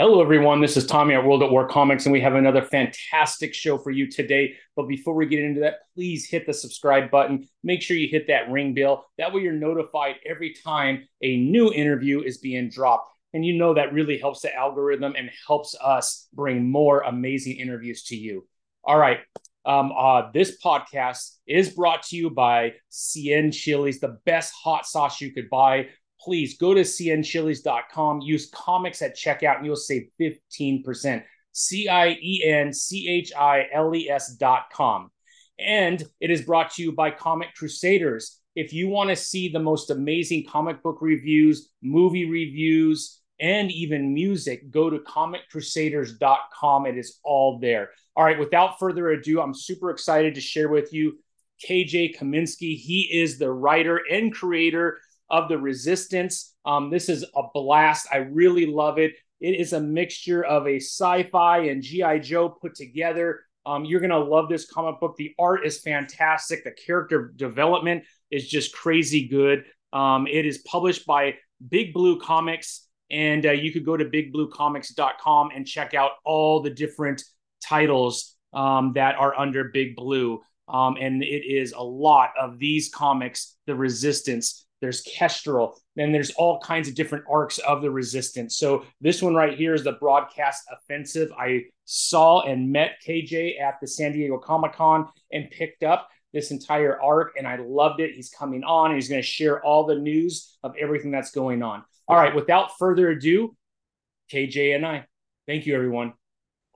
Hello, everyone. This is Tommy at World at War Comics, and we have another fantastic show for you today. But before we get into that, please hit the subscribe button. Make sure you hit that ring bell. That way, you're notified every time a new interview is being dropped. And you know that really helps the algorithm and helps us bring more amazing interviews to you. All right. Um, uh, this podcast is brought to you by Cien Chiles, the best hot sauce you could buy please go to cienchiles.com, use comics at checkout, and you'll save 15%. C I E N C H I L E S.com. And it is brought to you by Comic Crusaders. If you want to see the most amazing comic book reviews, movie reviews, and even music, go to comiccrusaders.com. It is all there. All right, without further ado, I'm super excited to share with you KJ Kaminski. He is the writer and creator of the Resistants. Um, this is a blast. I really love it. It is a mixture of a sci-fi and GI Joe put together. Um, you're gonna love this comic book. The art is fantastic. The character development is just crazy good. Um, it is published by Big Blue Comics, and uh, you could go to bigbluecomics.com and check out all the different titles um, that are under Big Blue. Um, and it is a lot of these comics, The Resistants, there's Kestrel, and there's all kinds of different arcs of the resistants. So this one right here is the broadcast offensive. I saw and met KJ at the San Diego Comic Con and picked up this entire arc, and I loved it. He's coming on, and he's going to share all the news of everything that's going on. All right, without further ado, KJ and I. Thank you, everyone.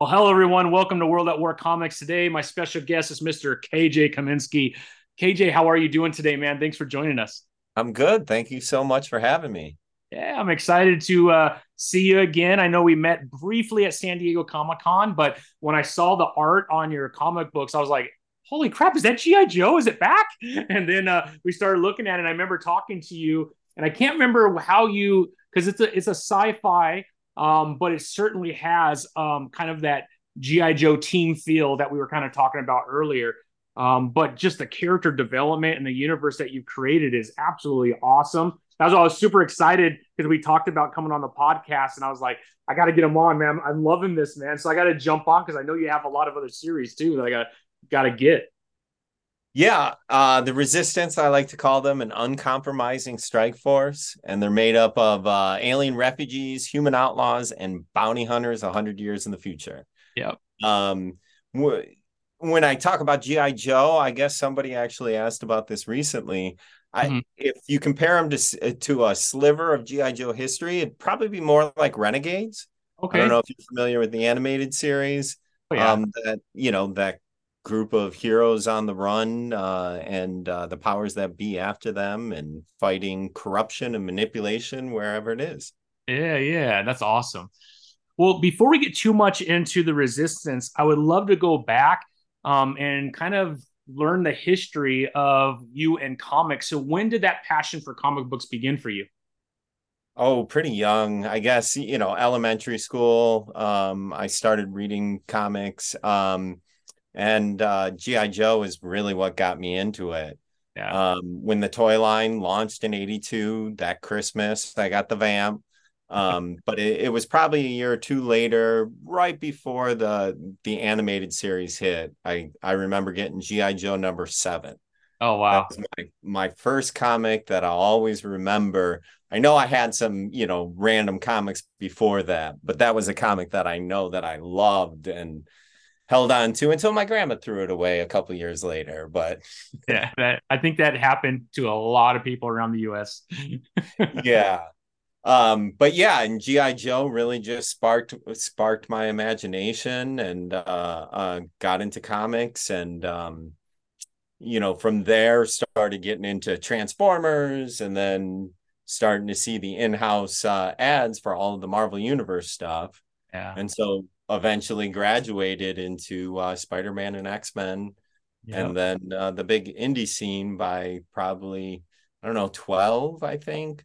Well, hello, everyone. Welcome to World at War Comics. Today, my special guest is Mr. KJ Kaminski. KJ, how are you doing today, man? Thanks for joining us. I'm good. Thank you so much for having me. Yeah, I'm excited to uh, see you again. I know we met briefly at San Diego Comic Con, but when I saw the art on your comic books, I was like, holy crap, is that G.I. Joe? Is it back? And then uh, we started looking at it. And I remember talking to you, and I can't remember how you, because it's a, it's a sci fi, um, but it certainly has um, kind of that G.I. Joe team feel that we were kind of talking about earlier. Um, but just the character development and the universe that you've created is absolutely awesome. That's why I was super excited because we talked about coming on the podcast, and I was like, I got to get him on, man. I'm loving this, man. So I got to jump on because I know you have a lot of other series too that I got got to get. Yeah, uh, the Resistants, I like to call them an uncompromising strike force, and they're made up of uh, alien refugees, human outlaws, and bounty hunters. hundred years in the future. Yep. Um, when I talk about GI Joe, I guess somebody actually asked about this recently. I, mm-hmm. if you compare them to uh, to a sliver of GI Joe history, it'd probably be more like Renegades. Okay. I don't know if you're familiar with the animated series. Oh, yeah. Um, that you know that group of heroes on the run uh, and uh, the powers that be after them and fighting corruption and manipulation wherever it is. Yeah, yeah, that's awesome. Well, before we get too much into the resistants, I would love to go back um, and kind of learn the history of you and comics. So, when did that passion for comic books begin for you? Oh, pretty young, I guess. You know, elementary school. Um, I started reading comics, um, and uh, GI Joe is really what got me into it. Yeah. Um, when the toy line launched in '82, that Christmas, I got the Vamp. Um, but it, it, was probably a year or two later, right before the the animated series hit. I I remember getting GI Joe number seven. Oh wow! my my first comic that I always remember. I know I had some you know random comics before that, but that was a comic that I know that I loved and held on to until my grandma threw it away a couple years later. But yeah, that, I think that happened to a lot of people around the U.S. yeah, um but yeah and gi joe really just sparked sparked my imagination and uh, uh got into comics and um you know from there started getting into transformers and then starting to see the in-house uh, ads for all of the marvel universe stuff. Yeah. And so eventually graduated into uh, spider-man and x-men. And then uh, the big indie scene by probably i don't know 12 i think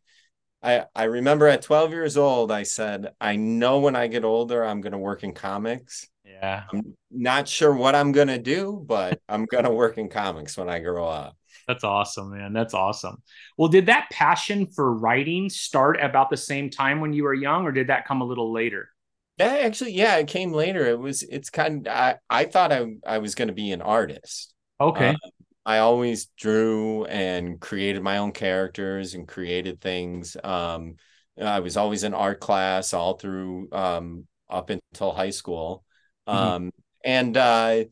I, I remember at 12 years old, I said, I know when I get older, I'm going to work in comics. Yeah. I'm not sure what I'm going to do, but I'm going to work in comics when I grow up. That's awesome, man. That's awesome. Well, did that passion for writing start about the same time when you were young, or did that come a little later? That actually, yeah, it came later. It was, it's kind of, I, I thought I, I was going to be an artist. Okay. Uh, I always drew and created my own characters and created things. Um, I was always in art class all through um, up until high school. Mm-hmm. Um, and uh,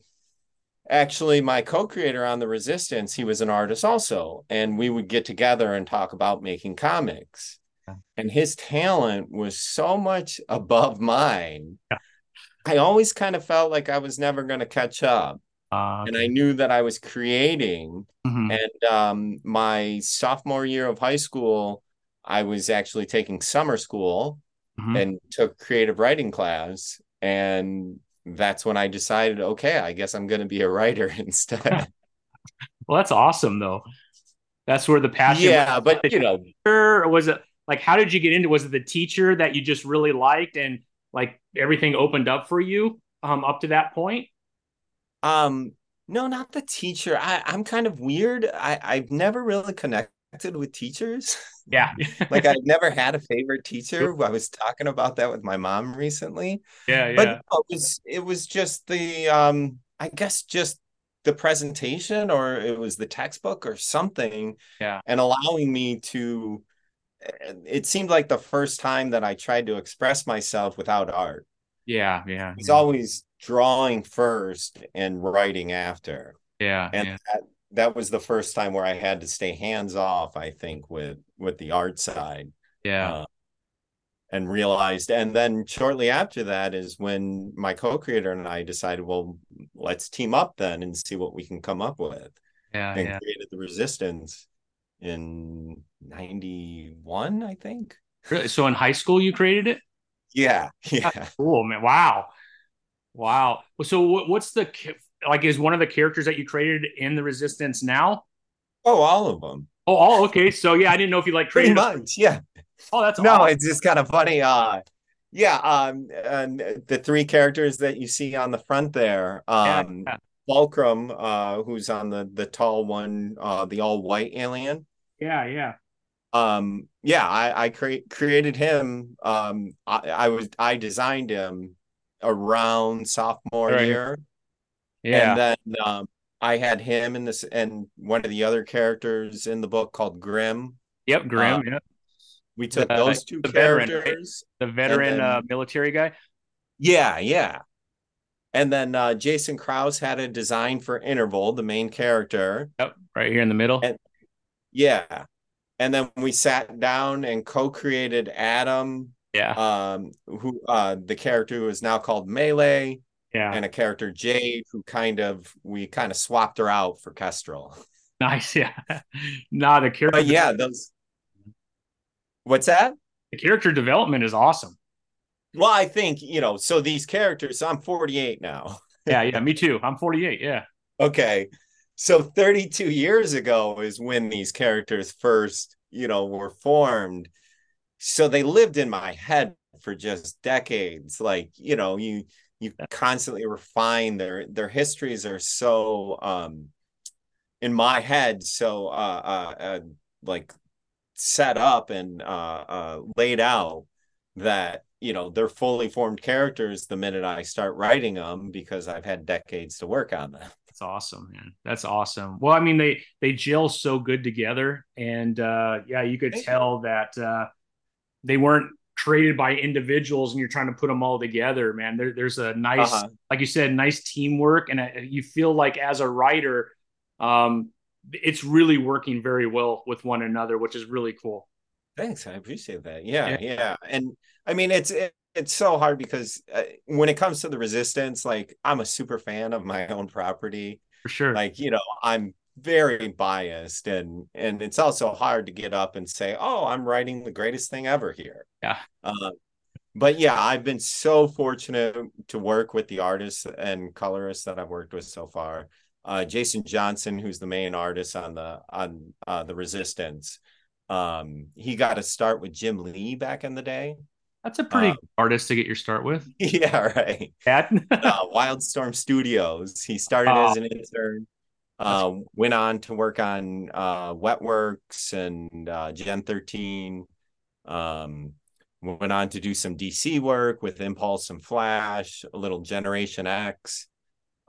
actually, my co creator on The Resistants, he was an artist also. And we would get together and talk about making comics. Yeah. And his talent was so much above mine. Yeah. I always kind of felt like I was never going to catch up. Uh, okay. And I knew that I was creating. Mm-hmm. And um, my sophomore year of high school, I was actually taking summer school mm-hmm. and took creative writing class. And that's when I decided, okay, I guess I'm going to be a writer instead. well, that's awesome, though. That's where the passion. Yeah, but you know, or was it like how did you get into? Was it the teacher that you just really liked and like everything opened up for you um, up to that point? Um, no, not the teacher. I, I'm kind of weird. I, I've never really connected with teachers. Yeah. like I've never had a favorite teacher. I was talking about that with my mom recently. Yeah, yeah. But it was it was just the um I guess just the presentation or it was the textbook or something. Yeah. And allowing me to it seemed like the first time that I tried to express myself without art. Yeah, yeah. It's yeah. always drawing first and writing after. Yeah. And yeah. That, that was the first time where I had to stay hands off, I think, with with the art side. Yeah. Uh, and realized and then shortly after that is when my co-creator and I decided, well, let's team up then and see what we can come up with. Yeah. And yeah. created the resistants in 91, I think. Really? So in high school you created it? Yeah. Yeah. That's cool, man. Wow. Wow. So what's the like? Is one of the characters that you created in the Resistants now? Oh, all of them. Oh, all okay. So yeah, I didn't know if you like created. Pretty much, yeah. Oh, that's no. Awesome. It's just kind of funny. Uh, yeah. Um, and the three characters that you see on the front there. Um, yeah. Fulcrum, uh, who's on the the tall one, uh, the all white alien. Yeah, yeah. Um, yeah, I I cre- created him. Um, I, I was I designed him around sophomore right. year. Yeah. And then um, I had him in this and one of the other characters in the book called Grim. Yep, Grim. Uh, yep. We took the, those two the characters. Veteran, the veteran then, uh, military guy. Yeah, yeah. And then uh, Jason Krause had a design for Interval, the main character. Yep, right here in the middle. And, yeah. And then we sat down and co-created Adam yeah. Um, who uh the character who is now called Melee. Yeah. And a character Jade, who kind of we kind of swapped her out for Kestrel. Nice, yeah. Not a character. But yeah, those. What's that? The character development is awesome. Well, I think you know. So these characters, I'm 48 now. yeah, yeah, me too. I'm 48. Yeah. Okay, so 32 years ago is when these characters first, you know, were formed so they lived in my head for just decades like you know you you constantly refine their their histories are so um in my head so uh uh, uh like set up and uh uh laid out that you know they're fully formed characters the minute i start writing them because i've had decades to work on them. That's awesome man. That's awesome. Well i mean they they gel so good together and uh yeah you could tell that uh they weren't created by individuals and you're trying to put them all together man. There, there's a nice uh-huh. like you said nice teamwork and a, you feel like as a writer um it's really working very well with one another which is really cool. Thanks i appreciate that. Yeah yeah, yeah. and i mean it's it, it's so hard because uh, when it comes to the resistants like i'm a super fan of my own property. For sure. Like you know i'm very biased and and it's also hard to get up and say oh i'm writing the greatest thing ever here. Yeah. Uh, but yeah i've been so fortunate to work with the artists and colorists that i've worked with so far. Uh, jason johnson who's the main artist on the on uh, the resistants um, he got to start with jim lee back in the day. That's a pretty uh, artist to get your start with. Yeah right. Uh, wildstorm studios. He started as an intern uh, went on to work on uh, Wetworks and uh, Gen 13. Um, went on to do some DC work with Impulse and Flash, a little Generation X.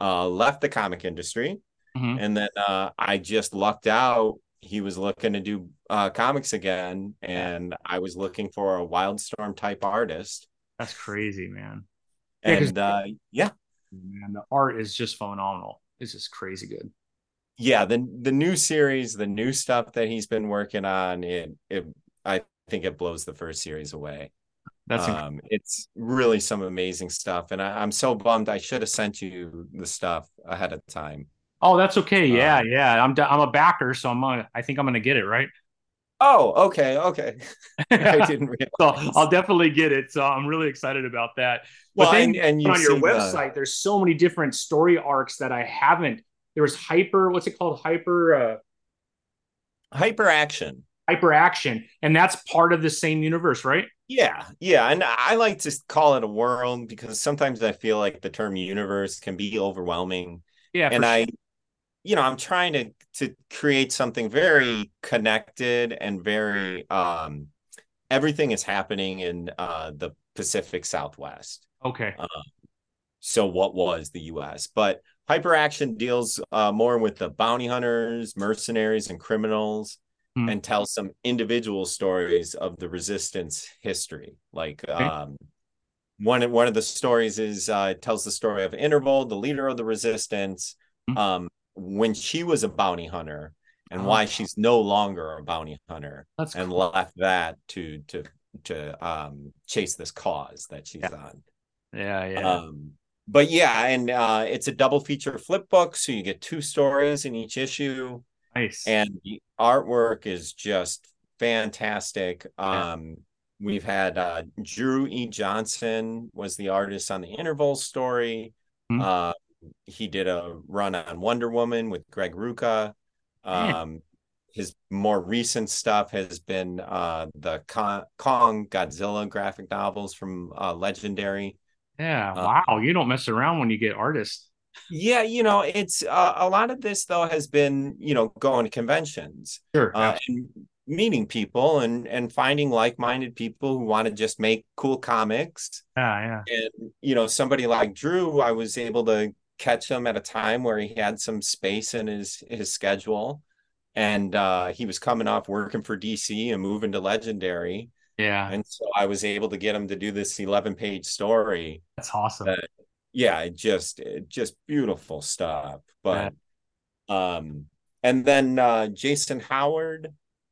Uh, left the comic industry, mm-hmm. and then uh, I just lucked out. He was looking to do uh, comics again, and I was looking for a Wildstorm type artist. That's crazy, man. And yeah, uh, yeah, man, the art is just phenomenal. It's just crazy good. Yeah, the the new series, the new stuff that he's been working on, it it I think it blows the first series away. That's um, it's really some amazing stuff, and I, am so bummed. I should have sent you the stuff ahead of time. Oh, that's okay. Yeah, um, yeah. I'm I'm a backer, so I'm gonna, I think I'm gonna get it right. Oh, okay, okay. I didn't realize. so I'll definitely get it. So I'm really excited about that. Well, but then and, and on your website, the... there's so many different story arcs that I haven't. There was hyper. What's it called? Hyper. Uh, hyper action hyper action and that's part of the same universe right? Yeah yeah. And i like to call it a world because sometimes i feel like the term universe can be overwhelming. Yeah and i you know i'm trying to to create something very connected and very um everything is happening in uh the pacific southwest. Okay. Um, so what was the us but hyper action deals uh, more with the bounty hunters mercenaries and criminals mm. and tells some individual stories of the resistants history. Like okay. um, one one of the stories is uh, tells the story of Interval, the leader of the resistants, mm. um, when she was a bounty hunter and oh. why she's no longer a bounty hunter That's and cool. left that to to to um, chase this cause that she's yeah. on. Yeah, yeah. Um, but yeah, and uh, it's a double feature flip book, so you get two stories in each issue. Nice. And the artwork is just fantastic. Yeah. Um, we've had uh, Drew E. Johnson was the artist on the Interval story. Mm-hmm. Uh, he did a run on Wonder Woman with Greg Rucka. Um, his more recent stuff has been uh, the Kong, Kong Godzilla graphic novels from uh, Legendary. Yeah, uh, wow! You don't mess around when you get artists. Yeah, you know, it's uh, a lot of this though has been, you know, going to conventions, sure, uh, and meeting people and and finding like-minded people who want to just make cool comics. Yeah, yeah. And you know, somebody like Drew, I was able to catch him at a time where he had some space in his his schedule, and uh, he was coming off working for DC and moving to Legendary. Yeah. And so I was able to get him to do this 11 page story. That's awesome. That, yeah, it just it just beautiful stuff. But yeah. um and then uh Jason Howard,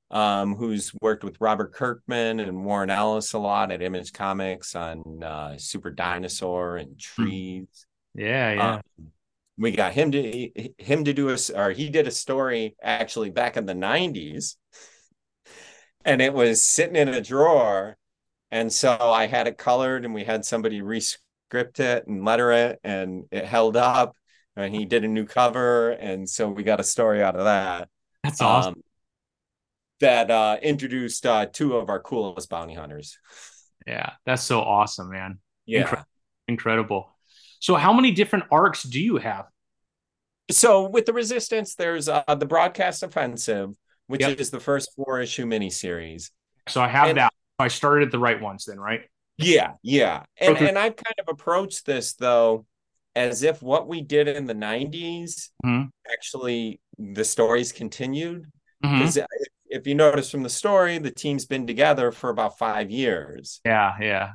um, who's worked with Robert Kirkman and Warren Ellis a lot at Image Comics on uh Super Dinosaur and hmm. Trees. Yeah, yeah. Um, we got him to him to do a or he did a story actually back in the 90s and it was sitting in a drawer. And so i had it colored and we had somebody re- script it and letter it and it held up and he did a new cover. And so we got a story out of that that's awesome. um, that uh introduced uh two of our coolest bounty hunters. Yeah that's so awesome man. Yeah. Incre- incredible. So how many different arcs do you have? So with the resistants there's uh the broadcast offensive which yep. is the first four issue miniseries so i have and, that i started at the right ones then right yeah, yeah. And okay. and I've kind of approached this though as if what we did in the 90s mm-hmm. actually the stories continued. Because mm-hmm. if, if you notice from the story, the team's been together for about five years. Yeah, yeah.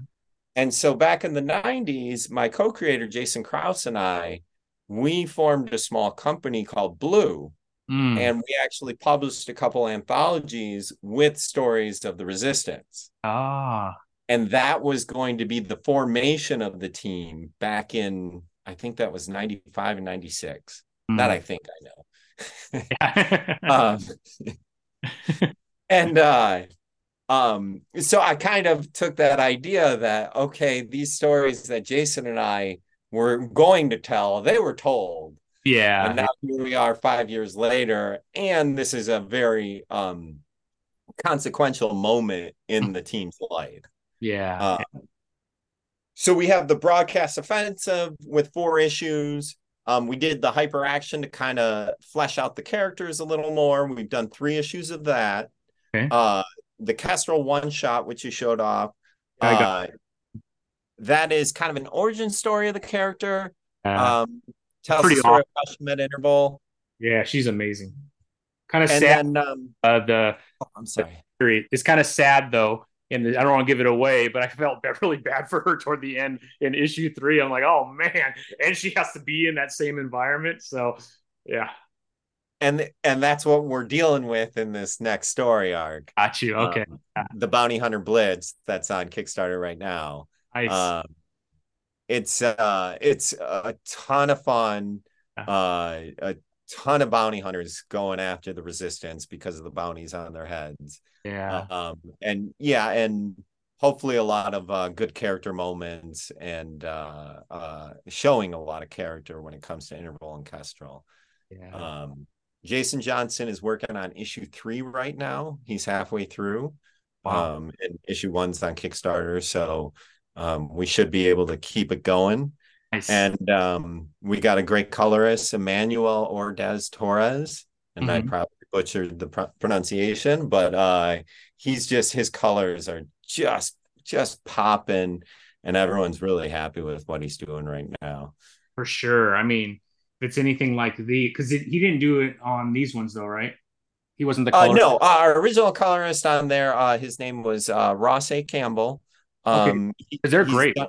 And so back in the 90s, my co-creator Jason Krause and I, we formed a small company called Blue. Mm. And we actually published a couple anthologies with stories of the resistants. Ah and that was going to be the formation of the team back in I think that was 95 and 96. Mm. That I think I know. um, and uh um so I kind of took that idea that okay, these stories that Jason and I were going to tell, they were told. Yeah. And now here we are 5 years later and this is a very um consequential moment in the team's life. Yeah. Uh, so we have the broadcast offensive with four issues. Um, we did the hyper action to kind of flesh out the characters a little more. We've done three issues of that. Okay. Uh, the Kestrel one shot, which you showed off, Uh, that is kind of an origin story of the character. Um, tells the story awesome. of how she met Interval. Yeah, she's amazing. Kind of and sad. Then, um, uh, the oh, I'm sorry. It's kind of sad though and I don't want to give it away, but I felt really bad for her toward the end in issue three. I'm like, oh man, and she has to be in that same environment. So, yeah. And and that's what we're dealing with in this next story arc. Got you. Okay. Um, the Bounty Hunter Blitz that's on Kickstarter right now. Nice. Um, it's uh it's a ton of fun. Uh, a ton of bounty hunters going after the resistants because of the bounties on their heads. Yeah. Um, and yeah, and hopefully a lot of uh, good character moments and uh, uh, showing a lot of character when it comes to Interval and Kestrel. Yeah. Um, Jason Johnson is working on issue three right now. He's halfway through. Wow. Um, and issue one's on Kickstarter, so um, we should be able to keep it going. Nice. And um, we got a great colorist, Emmanuel Ordaz Torres, and mm-hmm. I probably butchered the pr- pronunciation, but uh, he's just his colors are just just popping, and everyone's really happy with what he's doing right now. For sure. I mean, if it's anything like the because he didn't do it on these ones though, right? He wasn't the colorist. Uh, no, our original colorist on there, uh, his name was uh, Ross A. Campbell. Um, okay. they're great. Done,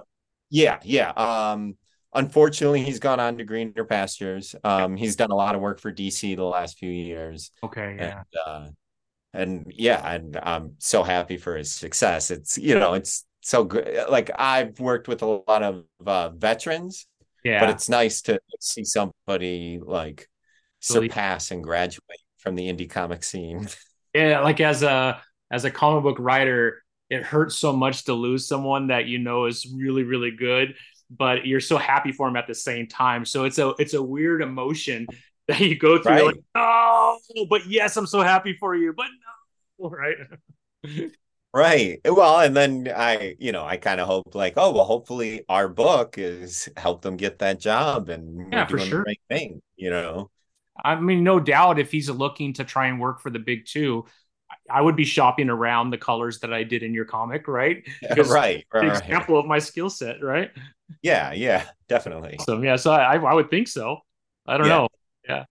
yeah, yeah. Um, unfortunately, he's gone on to greener pastures. Um, he's done a lot of work for DC the last few years. Okay, yeah. And, uh, and yeah, and I'm so happy for his success. It's you know, it's so good. Like I've worked with a lot of uh, veterans, yeah, but it's nice to see somebody like surpass and graduate from the indie comic scene. Yeah, like as a as a comic book writer, it hurts so much to lose someone that you know is really really good but you're so happy for him at the same time. So it's a it's a weird emotion that you go through. Right. Like, oh, but yes, I'm so happy for you, but no, right? right. Well, and then I, you know, I kind of hope like, oh, well, hopefully our book is help them get that job and yeah, for sure. right thing, you know. I mean, no doubt if he's looking to try and work for the big two, I would be shopping around the colors that I did in your comic, right? Because right, right. Example of my skill set, right? Yeah, yeah, definitely. So yeah, so I I would think so. I don't yeah. know. Yeah,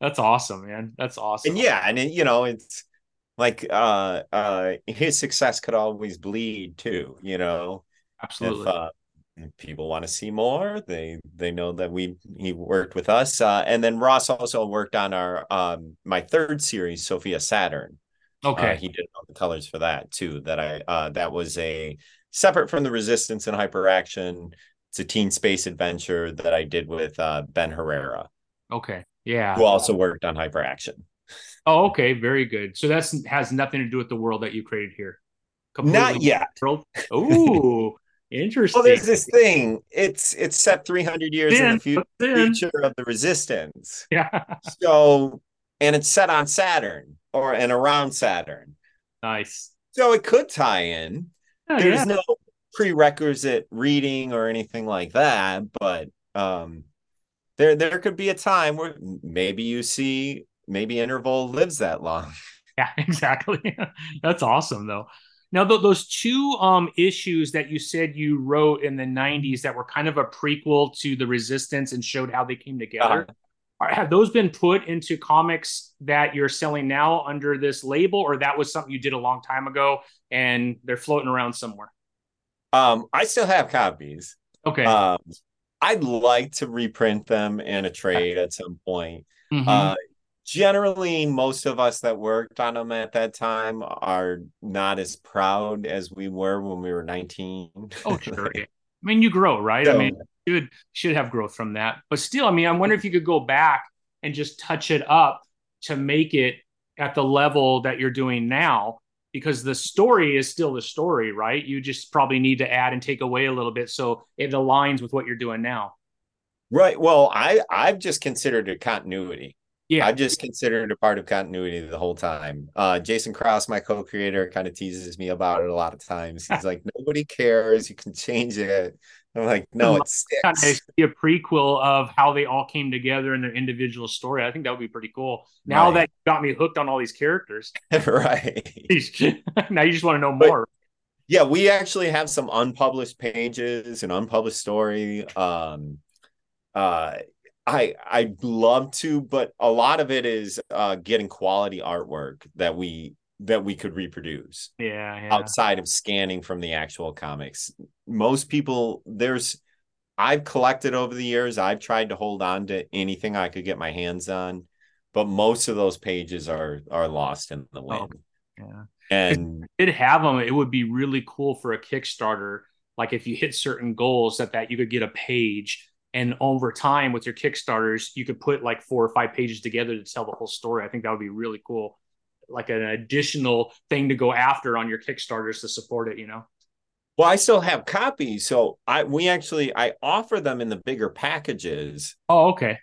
that's awesome, man. That's awesome. And yeah, and it, you know, it's like uh uh his success could always bleed too. You know, absolutely. If, uh, if people want to see more they they know that we he worked with us uh, and then ross also worked on our um my third series sophia saturn Okay. Uh, he did all the colors for that too. That I uh, that was a separate from the Resistants and Hyperaction. It's a teen space adventure that I did with uh, Ben Herrera. Okay. Yeah. Who also worked on Hyperaction. Oh, okay. Very good. So that's has nothing to do with the world that you created here. Completely Not yet. World. Ooh. Interesting. Well, there's this thing. It's it's set 300 years in the future of the Resistants. Yeah. So, and it's set on Saturn or and around Saturn. Nice. So it could tie in. Oh, There's yeah. no prerequisite reading or anything like that, but um there there could be a time where maybe you see maybe interval lives that long. Yeah, exactly. That's awesome though. Now, th- those two um, issues that you said you wrote in the 90s that were kind of a prequel to the Resistants and showed how they came together, uh-huh have those been put into comics that you're selling now under this label or that was something you did a long time ago and they're floating around somewhere? Um i still have copies. Okay. Um i'd like to reprint them in a trade at some point. Mm-hmm. uh generally most of us that worked on them at that time are not as proud as we were when we were 19 oh sure. I mean you grow right? So, i mean should should have growth from that. But still, I mean, I wonder if you could go back and just touch it up to make it at the level that you're doing now because the story is still the story, right? You just probably need to add and take away a little bit so it aligns with what you're doing now. Right. Well, I I've just considered it continuity. Yeah. I've just considered it a part of continuity the whole time. Uh, Jason Cross, my co-creator, kind of teases me about it a lot of times. He's like, nobody cares. You can change it. I'm like, no, it's kind of be a prequel of how they all came together in their individual story. I think that would be pretty cool. Now right. that you got me hooked on all these characters, right? now you just want to know more. Yeah, we actually have some unpublished pages, an unpublished story. Um, uh, I I'd love to, but a lot of it is uh, getting quality artwork that we that we could reproduce. Yeah, yeah. Outside of scanning from the actual comics, most people there's I've collected over the years. I've tried to hold on to anything I could get my hands on, but most of those pages are are lost in the wind. Oh, yeah. And if did have them, it would be really cool for a Kickstarter. Like if you hit certain goals, that that you could get a page and over time with your kickstarters you could put like four or five pages together to tell the whole story i think that would be really cool like an additional thing to go after on your kickstarters to support it you know well i still have copies so i we actually i offer them in the bigger packages oh okay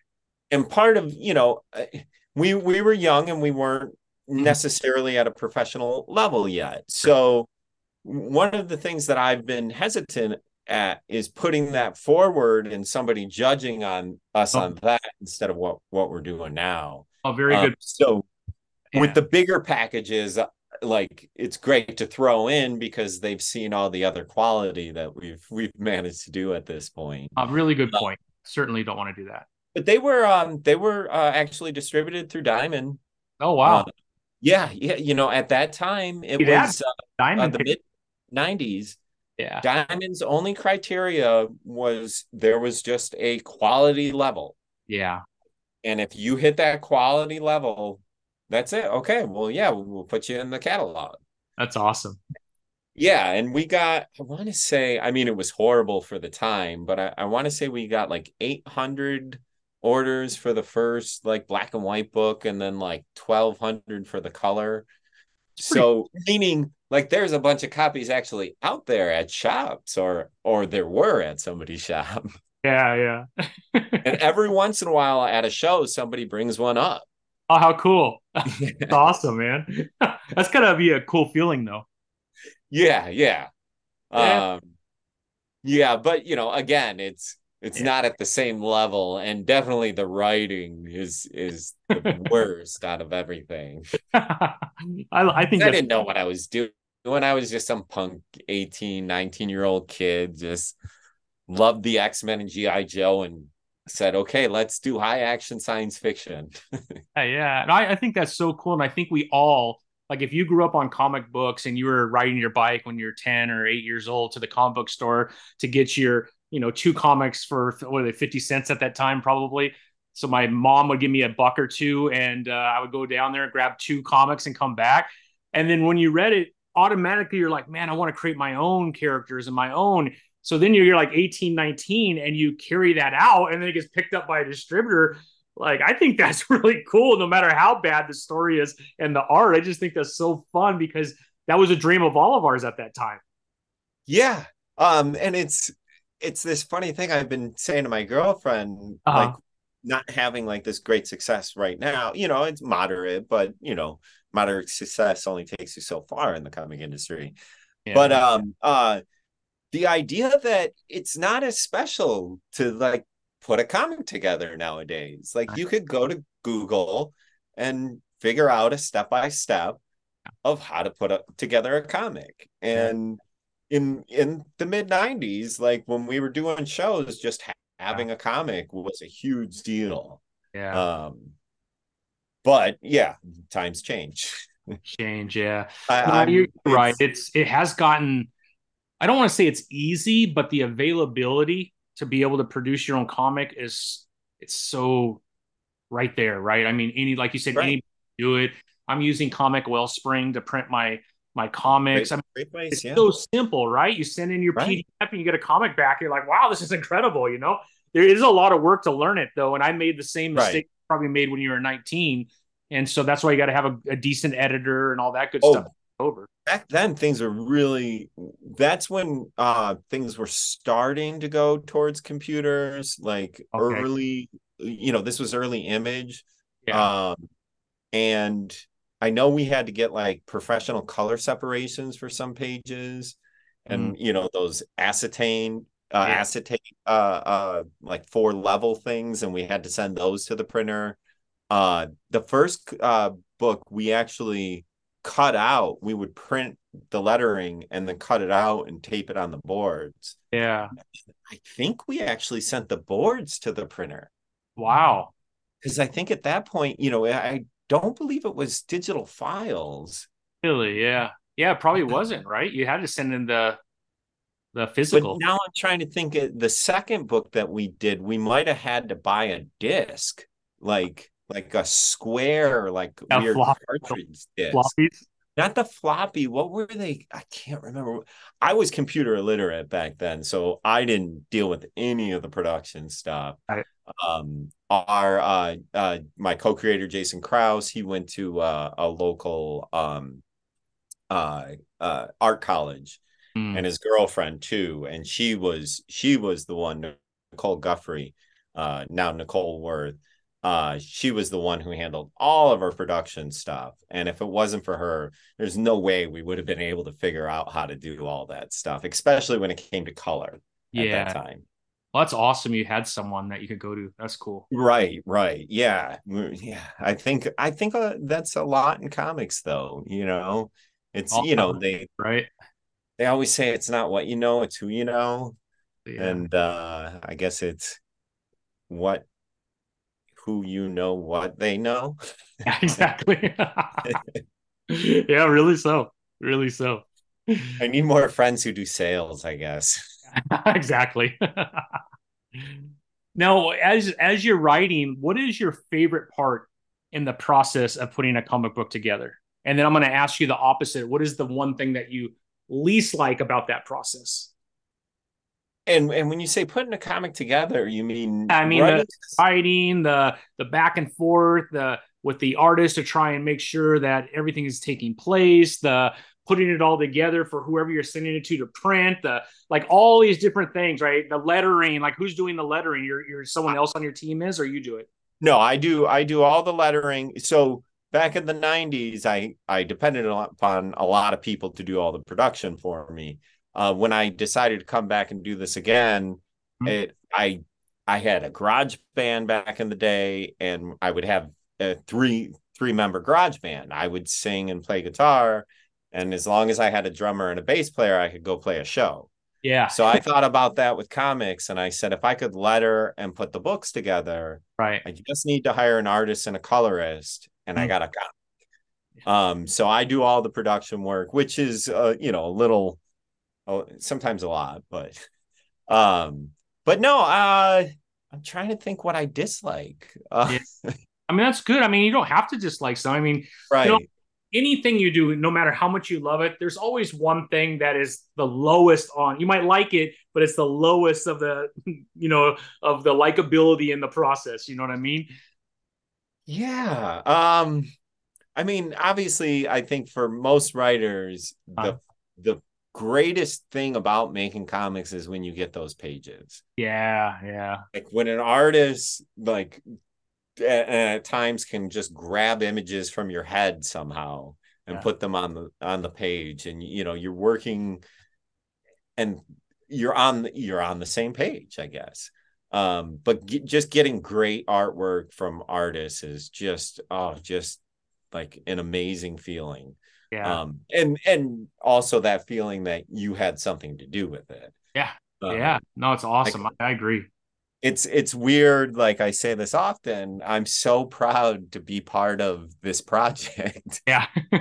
and part of you know we we were young and we weren't mm-hmm. necessarily at a professional level yet so one of the things that i've been hesitant at is putting that forward and somebody judging on us oh. on that instead of what what we're doing now. Oh, very um, good. So yeah. with the bigger packages, uh, like it's great to throw in because they've seen all the other quality that we've we've managed to do at this point. A really good uh, point. Uh, Certainly don't want to do that. But they were um they were uh, actually distributed through Diamond. Oh wow. Uh, yeah, yeah, you know, at that time it yeah. was uh, Diamond the mid 90s yeah. Diamond's only criteria was there was just a quality level. Yeah. And if you hit that quality level, that's it. Okay. Well, yeah, we'll put you in the catalog. That's awesome. Yeah. And we got, I want to say, I mean, it was horrible for the time, but I, I want to say we got like 800 orders for the first like black and white book and then like 1200 for the color. So, meaning like there's a bunch of copies actually out there at shops or or there were at somebody's shop yeah yeah and every once in a while at a show somebody brings one up oh how cool. That's awesome man. That's gotta be a cool feeling though. Yeah yeah. Yeah. um yeah but you know again it's it's yeah. not at the same level and definitely the writing is is the worst out of everything. I, I think i didn't know what i was doing when i was just some punk 18 19 year old kid just loved the x-men and gi joe and said okay let's do high action science fiction yeah, and I, I think that's so cool and i think we all like if you grew up on comic books and you were riding your bike when you're 10 or 8 years old to the comic book store to get your you know, two comics for what are they, 50 cents at that time, probably. So my mom would give me a buck or two, and uh, I would go down there and grab two comics and come back. And then when you read it, automatically you're like, man, I want to create my own characters and my own. So then you're, you're like 18, 19, and you carry that out, and then it gets picked up by a distributor. Like, I think that's really cool, no matter how bad the story is and the art. I just think that's so fun because that was a dream of all of ours at that time. Yeah. Um, and it's it's this funny thing I've been saying to my girlfriend, uh-huh. like not having like this great success right now. You know, it's moderate, but you know, moderate success only takes you so far in the comic industry. Yeah. But um uh the idea that it's not as special to like put a comic together nowadays. Like you could go to Google and figure out a step by step of how to put a, together a comic. And in in the mid 90s like when we were doing shows just ha- having a comic was a huge deal. Yeah. Um but yeah times change. Change yeah. I, no, you're right. it's it has gotten i don't want to say it's easy but the availability to be able to produce your own comic is it's so right there right i mean any like you said right. any do it i'm using comic wellspring to print my my comics. Great, I mean, great place, it's yeah. so simple, right? You send in your right. PDF and you get a comic back. You're like, wow, this is incredible. You know, there is a lot of work to learn it though, and I made the same mistake right. probably made when you were 19, and so that's why you got to have a, a, decent editor and all that good oh, stuff. Over back then, things are really. That's when uh things were starting to go towards computers, like okay. early. You know, this was early image, yeah. um, and I know we had to get like professional color separations for some pages and mm. you know those acetane uh, yeah. acetate uh uh like four level things and we had to send those to the printer uh the first uh book we actually cut out, we would print the lettering and then cut it out and tape it on the boards. Yeah. I think we actually sent the boards to the printer. Wow. Because I think at that point, you know, I don't believe it was digital files. Really? Yeah. Yeah, it probably wasn't, right? You had to send in the the physical. But now I'm trying to think of the second book that we did, we might have had to buy a disc, like like a square, like A weird flop- cartridge disc. Floppies. Not the floppy. What were they? I can't remember. I was computer illiterate back then, so I didn't deal with any of the production stuff. Right. Um, our uh, uh, my co-creator Jason Krause, he went to uh, a local um, uh, uh, art college, Mm. and his girlfriend too, and she was she was the one Nicole Guffrey, uh, now Nicole Worth. Uh, she was the one who handled all of our production stuff. And if it wasn't for her, there's no way we would have been able to figure out how to do all that stuff, especially when it came to color at Yeah. that time. Well, that's awesome. You had someone that you could go to. That's cool. Right, right. Yeah. Mm, Yeah. I think I think uh, that's a lot in comics though, you know. It's you know, they Right. they always say it's not what you know, it's who you know. Yeah. And uh I guess it's what who you know what they know. Exactly. yeah, really so. Really so. I need more friends who do sales, I guess. exactly. now, as as you're writing, what is your favorite part in the process of putting a comic book together? And then I'm going to ask you the opposite. What is the one thing that you least like about that process? And and when you say putting a comic together, you mean I mean, writing- Writing the the back and forth, the with the artist to try and make sure that everything is taking place, the putting it all together for whoever you're sending it to to print, the like all these different things, right? The lettering, like who's doing the lettering? You're you're someone else on your team is, or you do it? No, I do. I do all the lettering. So back in the '90s, I I depended upon a lot of people to do all the production for me. Uh, when I decided to come back and do this again, Mhm. it I I had a garage band back in the day, and I would have a three three member garage band. I would sing and play guitar, and as long as I had a drummer and a bass player, I could go play a show. Yeah, So I thought about that with comics, and I said if I could letter and put the books together. right. I just need to hire an artist and a colorist, and I Mm. got a comic. Um, so I do all the production work, which is uh, you know, a little oh, sometimes a lot, but um, but no, uh I'm trying to think what I dislike. Uh, I mean, that's good. I mean, you don't have to dislike something. I mean, right. know, anything you do, no matter how much you love it, there's always one thing that is the lowest on. You might like it, but it's the lowest of the, you know, of the likability in the process. You know what I mean? Yeah. Um, I mean, obviously, I think for most writers, the Uh. the greatest thing about making comics is when you get those pages. Yeah, yeah, like when an artist like at, at times can just grab images from your head somehow and Yeah. put them on the on the page and you know you're working and you're on the, you're on the same page i guess um but just getting great artwork from artists is just oh just like an amazing feeling yeah, um and and also that feeling that you had something to do with it Yeah. Um, yeah. No, it's awesome. I, I agree. it's it's weird like i say this often i'm so proud to be part of this project Yeah,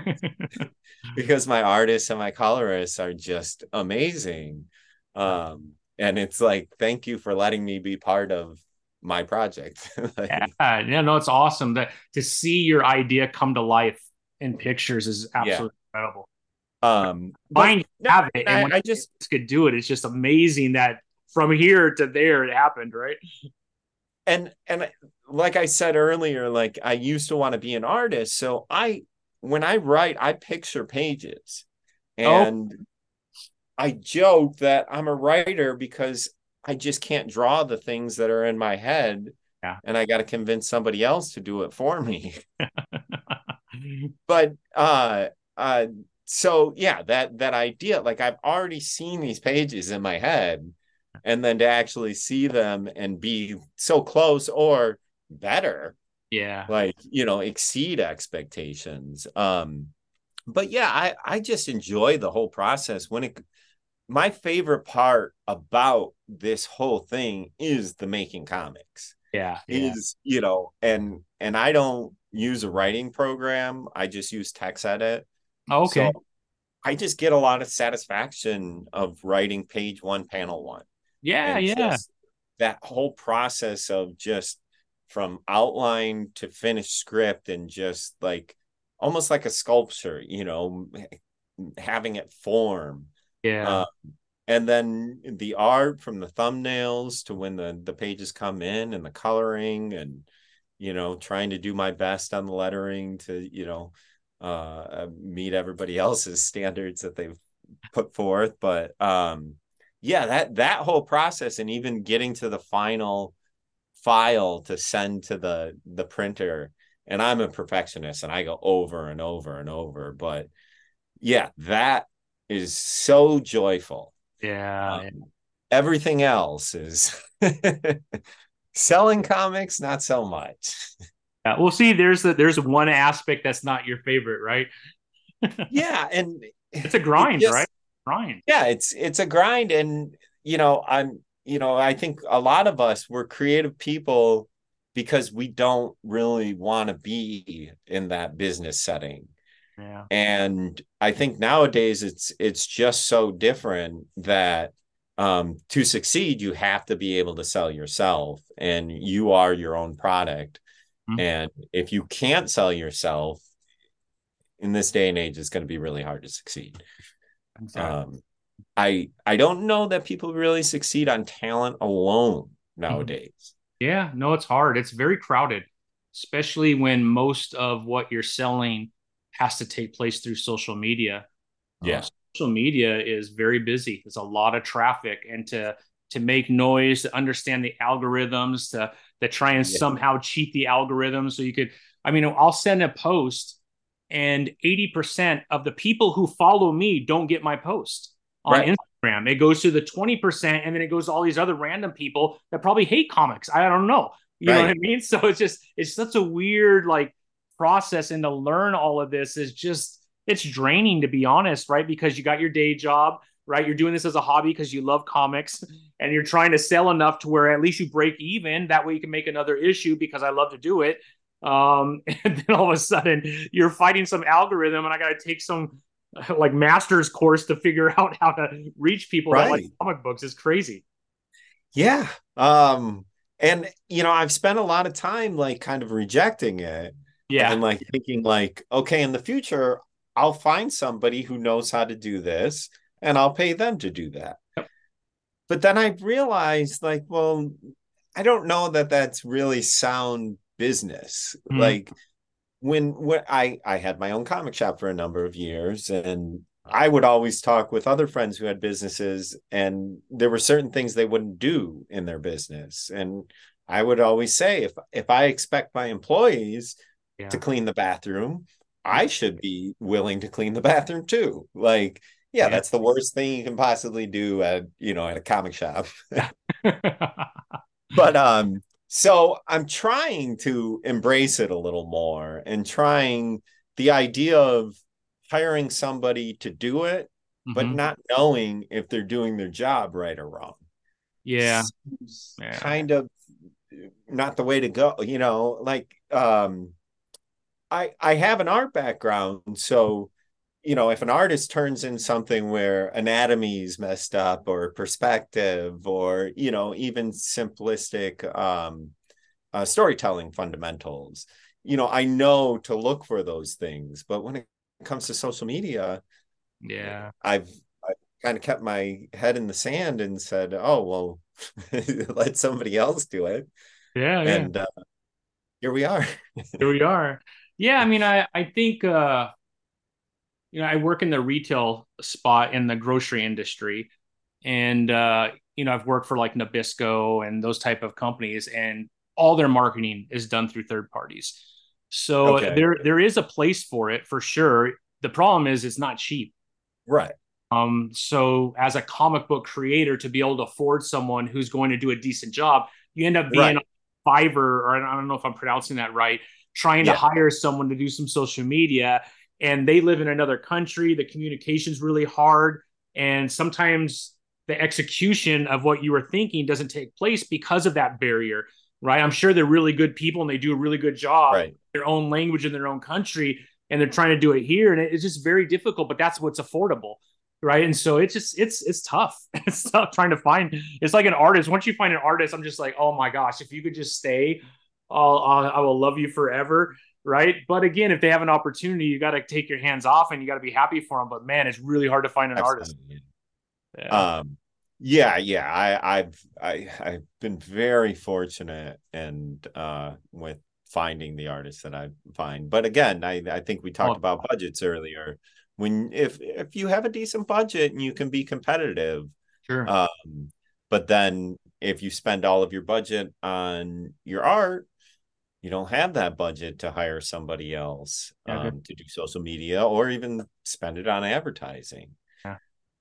because my artists and my colorists are just amazing um and it's like thank you for letting me be part of my project Like, yeah, yeah. No, it's awesome that to see your idea come to life in pictures is absolutely incredible. um Mine no, have it, and I, when I just could do it, it's just amazing that from here to there it happened, right? and and like i said earlier like i used to want to be an artist so i when i write i picture pages Oh. and i joke that i'm a writer because i just can't draw the things that are in my head Yeah. and i got to convince somebody else to do it for me but uh uh so yeah that that idea like i've already seen these pages in my head and then to actually see them and be so close or better yeah, like you know exceed expectations um but yeah, I I just enjoy the whole process when it my favorite part about this whole thing is the making comics. Yeah, is yeah. you know, and and I don't use a writing program. I just use TextEdit. Oh, okay. So I just get a lot of satisfaction of writing page one, panel one. Yeah, and yeah. That whole process of just from outline to finished script and just like almost like a sculpture, you know, having it form. Yeah. Uh, and then the art from the thumbnails to when the the pages come in and the coloring and you know trying to do my best on the lettering to you know uh meet everybody else's standards that they've put forth but um yeah that that whole process and even getting to the final file to send to the the printer and I'm a perfectionist and I go over and over and over but yeah that is so joyful yeah. Um, everything else is selling comics, not so much. Yeah, well, see, there's the, there's one aspect that's not your favorite, right? yeah, and it's a grind, just, right? Grind. Yeah, it's it's a grind, and you know, I'm you know, I think a lot of us we're creative people because we don't really want to be in that business setting. Yeah. And I think nowadays it's it's just so different that um, to succeed you have to be able to sell yourself and you are your own product. Mm-hmm. And if you can't sell yourself in this day and age, it's going to be really hard to succeed. Exactly. Um, I I don't know that people really succeed on talent alone mm-hmm. nowadays. Yeah, no, it's hard. It's very crowded, especially when most of what you're selling has to take place through social media. Yeah. Social media is very busy. There's a lot of traffic and to to make noise, to understand the algorithms, to to try and yeah. somehow cheat the algorithm. So you could, I mean, I'll send a post and 80% of the people who follow me don't get my post on right. Instagram. It goes to the 20% and then it goes to all these other random people that probably hate comics. I don't know. You right. know what I mean? So it's just it's such a weird like process and to learn all of this is just it's draining to be honest, right? Because you got your day job, right? You're doing this as a hobby because you love comics and you're trying to sell enough to where at least you break even. That way you can make another issue because I love to do it. Um, and then all of a sudden you're fighting some algorithm and I got to take some like master's course to figure out how to reach people right. that like comic books is crazy. Yeah. Um, and you know, I've spent a lot of time like kind of rejecting it yeah. And like thinking like, okay, in the future, I'll find somebody who knows how to do this and I'll pay them to do that. Yep. But then I realized like, well, I don't know that that's really sound business. Mm-hmm. Like when when I I had my own comic shop for a number of years and I would always talk with other friends who had businesses and there were certain things they wouldn't do in their business and I would always say if if I expect my employees yeah. to clean the bathroom, I should be willing to clean the bathroom too. Like, yeah, yeah, that's the worst thing you can possibly do at, you know, at a comic shop. but um so I'm trying to embrace it a little more and trying the idea of hiring somebody to do it, mm-hmm. but not knowing if they're doing their job right or wrong. Yeah. yeah. Kind of not the way to go, you know, like um I I have an art background, so you know if an artist turns in something where anatomy is messed up or perspective or you know even simplistic um, uh, storytelling fundamentals, you know I know to look for those things. But when it comes to social media, yeah, I've I kind of kept my head in the sand and said, "Oh well, let somebody else do it." Yeah, and yeah. Uh, here we are. here we are. Yeah, I mean, I I think uh, you know I work in the retail spot in the grocery industry, and uh, you know I've worked for like Nabisco and those type of companies, and all their marketing is done through third parties. So okay. there there is a place for it for sure. The problem is it's not cheap. Right. Um, so as a comic book creator, to be able to afford someone who's going to do a decent job, you end up being right. Fiverr, or I don't know if I'm pronouncing that right, trying yeah. to hire someone to do some social media and they live in another country. The communication's really hard. And sometimes the execution of what you were thinking doesn't take place because of that barrier, right? I'm sure they're really good people and they do a really good job, right. their own language in their own country, and they're trying to do it here. And it's just very difficult, but that's what's affordable. Right. And so it's just it's it's tough. It's tough trying to find it's like an artist. Once you find an artist, I'm just like, oh my gosh, if you could just stay, I'll, I'll I will love you forever right? But again, if they have an opportunity, you got to take your hands off and you got to be happy for them. But man, it's really hard to find an Absolutely. artist. Yeah. Um, yeah, yeah. I, I've I, I've been very fortunate and uh, with finding the artists that I find. But again, I I think we talked oh. about budgets earlier. When if if you have a decent budget and you can be competitive, sure. Um, but then if you spend all of your budget on your art, you don't have that budget to hire somebody else okay. um, to do social media or even spend it on advertising. Yeah.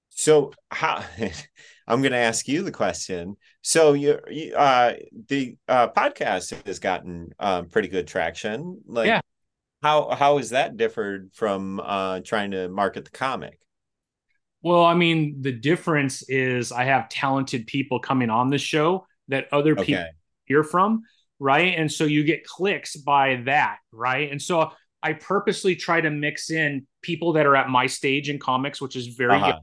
So how I'm going to ask you the question. So you, uh, the uh, podcast has gotten uh, pretty good traction. Like, yeah. how how is that differed from uh, trying to market the comic? Well, I mean, the difference is I have talented people coming on the show that other okay. people hear from right? And so you get clicks by that, right? And so I purposely try to mix in people that are at my stage in comics, which is very uh-huh. good,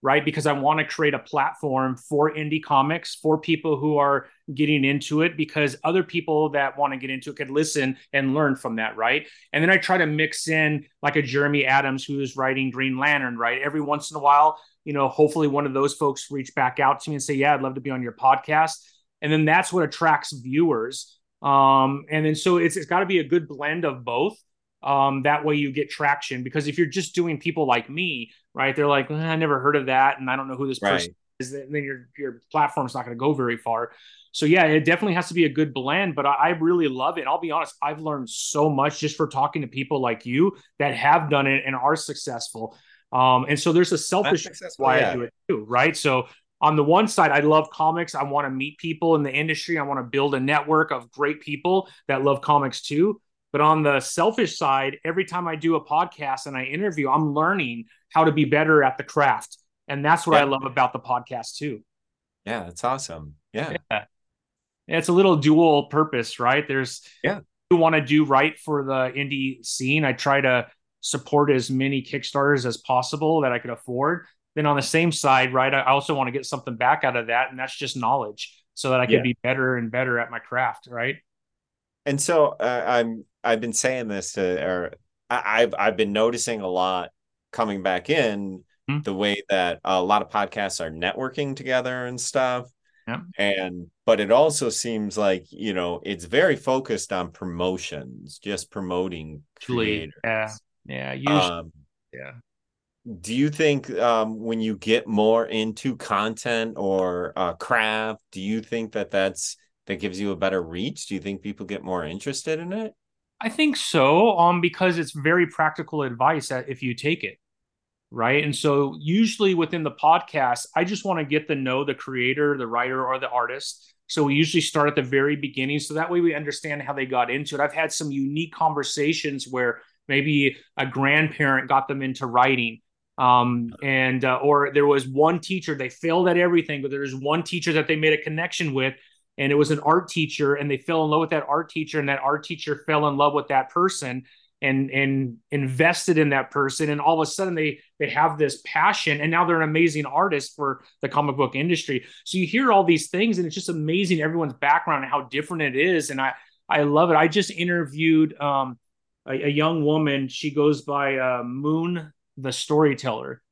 right? Because I want to create a platform for indie comics for people who are getting into it because other people that want to get into it could listen and learn from that, right? And then I try to mix in like a Jeremy Adams who is writing Green Lantern, right? Every once in a while, you know, hopefully one of those folks reach back out to me and say, "Yeah, I'd love to be on your podcast." And then that's what attracts viewers. Um, and then so it's it's got to be a good blend of both. Um, that way you get traction because if you're just doing people like me, right? They're like, eh, I never heard of that, and I don't know who this person right. is. Then your your platform's not going to go very far. So yeah, it definitely has to be a good blend. But I, I really love it. I'll be honest, I've learned so much just for talking to people like you that have done it and are successful. Um, and so there's a selfish why yeah. I do it too, right? So on the one side, I love comics. I want to meet people in the industry. I want to build a network of great people that love comics too. But on the selfish side, every time I do a podcast and I interview, I'm learning how to be better at the craft. And that's what yeah. I love about the podcast too. Yeah, that's awesome. Yeah. yeah. It's a little dual purpose, right? There's yeah, you want to do right for the indie scene. I try to support as many Kickstarters as possible that I could afford then on the same side, right, I also want to get something back out of that, and that's just knowledge, so that I can yeah. be better and better at my craft, right? And so uh, I'm I've been saying this to, or I, have I've been noticing a lot coming back in mm-hmm. the way that a lot of podcasts are networking together and stuff. Yeah. And but it also seems like you know it's very focused on promotions, just promoting creators. Yeah, yeah, usually, um, yeah do you think um, when you get more into content or uh, craft do you think that that's that gives you a better reach? Do you think people get more interested in it? I think so um because it's very practical advice if you take it right? And so usually within the podcast i just want to get to know the creator the writer or the artist. So we usually start at the very beginning so that way we understand how they got into it. I've had some unique conversations where maybe a grandparent got them into writing um, and uh, or there was one teacher they failed at everything, but there was one teacher that they made a connection with, and it was an art teacher, and they fell in love with that art teacher, and that art teacher fell in love with that person and and invested in that person and all of a sudden they they have this passion and now they're an amazing artist for the comic book industry. So you hear all these things and it's just amazing everyone's background and how different it is and i i love it. I just interviewed um a, a young woman. She goes by uh, moon the storyteller,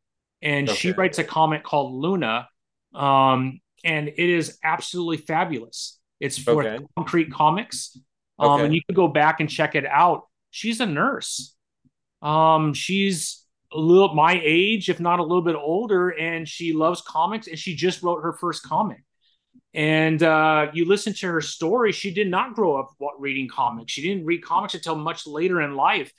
and okay. she writes a comic called Luna, um, and it is absolutely fabulous. It's for okay. Concrete Comics, um, okay. and you can go back and check it out. She's a nurse. Um, she's a little my age, if not a little bit older, and she loves comics. And she just wrote her first comic. And uh, you listen to her story. She did not grow up reading comics. She didn't read comics until much later in life.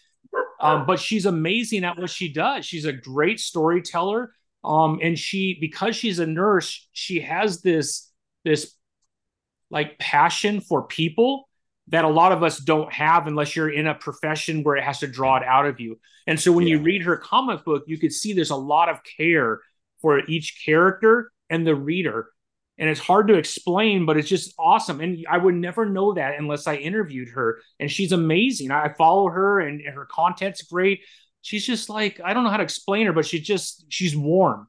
Um, but she's amazing at what she does. She's a great storyteller. Um, and she, because she's a nurse, she has this, this like passion for people that a lot of us don't have unless you're in a profession where it has to draw it out of you. And so when yeah. you read her comic book, you could see there's a lot of care for each character and the reader. And it's hard to explain, but it's just awesome. And I would never know that unless I interviewed her. And she's amazing. I follow her and her content's great. She's just like, I don't know how to explain her, but she's just, she's warm.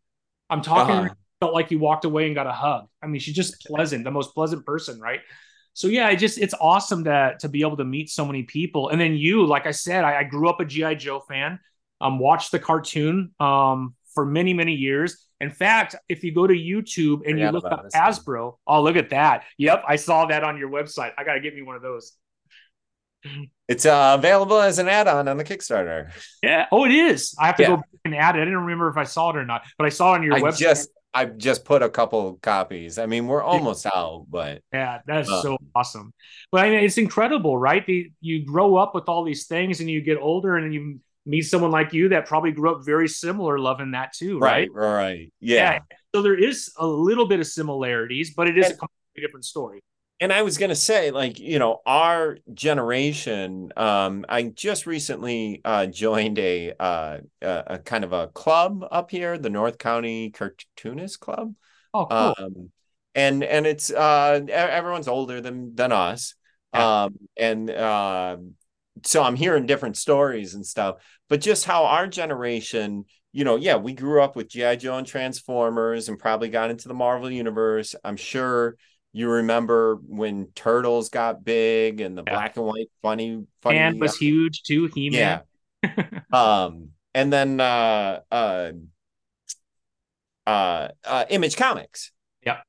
I'm talking uh-huh. felt like you walked away and got a hug. I mean, she's just pleasant, the most pleasant person, right? so yeah, it just it's awesome to to be able to meet so many people. And then you, like I said, I, I grew up a GI Joe fan. Um, watched the cartoon um for many many years. In fact, if you go to YouTube and you look up Hasbro, oh look at that. Yep, I saw that on your website. I got to get me one of those. It's uh, available as an add-on on the Kickstarter. Yeah. Oh, it is. I have to yeah. go back and add it. I didn't remember if I saw it or not, but I saw it on your I website. Just I've just put a couple copies. I mean, we're almost out, but yeah, that's uh, so awesome. But I mean, it's incredible, right? The, you grow up with all these things, and you get older, and you meet someone like you that probably grew up very similar, loving that too, right? Right, right. Yeah. yeah. So there is a little bit of similarities, but it is and, a completely different story and I was gonna say, like, you know, our generation. Um, I just recently uh, joined a, uh, a, a kind of a club up here, the North County Cartoonist Club. Oh, cool. Um, and and it's uh, everyone's older than than us, yeah. um, and uh, so I'm hearing different stories and stuff. But just how our generation, you know, yeah, we grew up with GI Joe and Transformers, and probably got into the Marvel universe. I'm sure you remember when turtles got big and the yeah. black and white funny funny and was huge too he yeah um and then uh uh uh, uh image comics yeah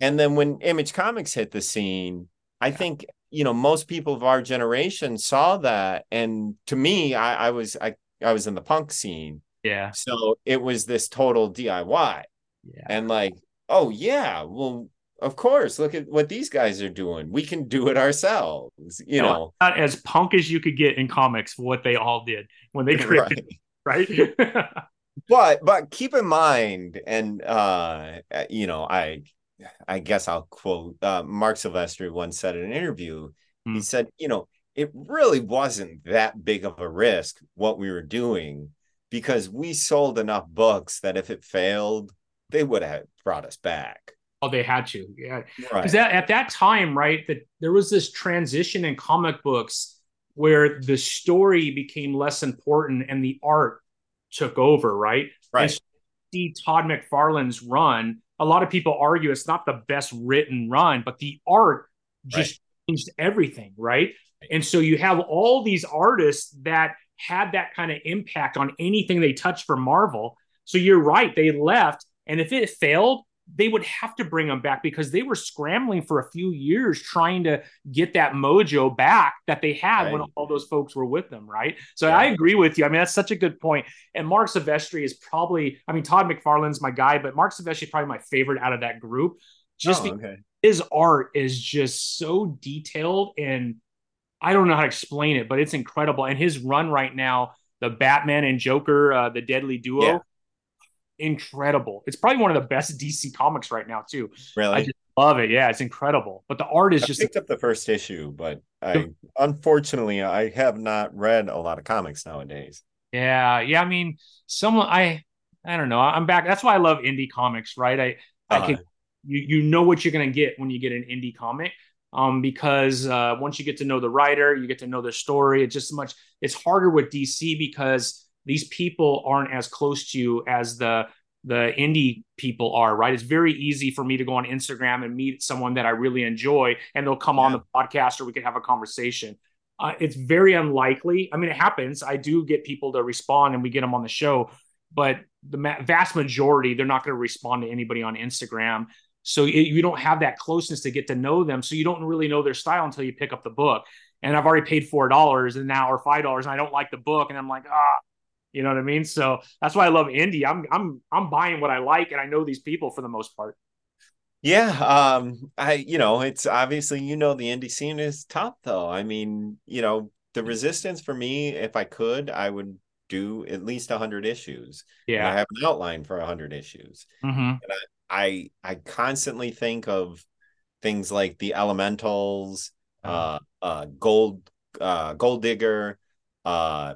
and then when image comics hit the scene i yeah. think you know most people of our generation saw that and to me i i was i i was in the punk scene. Yeah. So it was this total diy yeah. And like oh yeah well of course look at what these guys are doing. We can do it ourselves you no, know? not as punk as you could get in comics what they all did when they created right, right? but but keep in mind and uh you know i i guess i'll quote uh, marc silvestri once said in an interview mm. he said you know it really wasn't that big of a risk what we were doing because we sold enough books that if it failed they would have brought us back Oh, they had to, yeah. Because right. at that time, right, that there was this transition in comic books where the story became less important and the art took over, right? Right. And see Todd McFarlane's run. A lot of people argue it's not the best written run, but the art just right. changed everything, right? And so you have all these artists that had that kind of impact on anything they touched for Marvel. So you're right, they left. And if it failed, they would have to bring them back because they were scrambling for a few years trying to get that mojo back that they had right. when all those folks were with them, right? So yeah. I agree with you. I mean, that's such a good point. And Marc Silvestri is probably, I mean, Todd McFarlane's my guy, but Marc Silvestri is probably my favorite out of that group. Just oh, okay. his art is just so detailed and I don't know how to explain it, but it's incredible. And his run right now, the Batman and Joker, uh, the Deadly Duo. Yeah incredible. It's probably one of the best DC comics right now too. Really, I just love it. Yeah, it's incredible. But the art is I just picked up the first issue, but I unfortunately I have not read a lot of comics nowadays. Yeah, yeah. I mean, someone I I don't know. I'm back. That's why I love indie comics. Right. I I uh, can you you know what you're gonna get when you get an indie comic. Um, because uh, once you get to know the writer, you get to know their story. It's just much. It's harder with DC because these people aren't as close to you as the the indie people are, right? It's very easy for me to go on Instagram and meet someone that I really enjoy, and they'll come yeah. on the podcast or we can have a conversation. Uh, it's very unlikely. I mean, it happens. I do get people to respond and we get them on the show, but the ma- vast majority, they're not going to respond to anybody on Instagram. So it, you don't have that closeness to get to know them. So you don't really know their style until you pick up the book. And I've already paid $4 and now, or $5, and I don't like the book. And I'm like, ah, you know what I mean? So that's why I love indie. I'm I'm I'm buying what I like, and I know these people for the most part. Yeah, um, I you know it's obviously you know the indie scene is tough though. I mean, you know the Resistants for me, if I could, I would do at least hundred issues. Yeah, I have an outline for hundred issues, mm-hmm. and I, I I constantly think of things like the Elementals, uh, uh, Gold uh, Gold Digger, uh,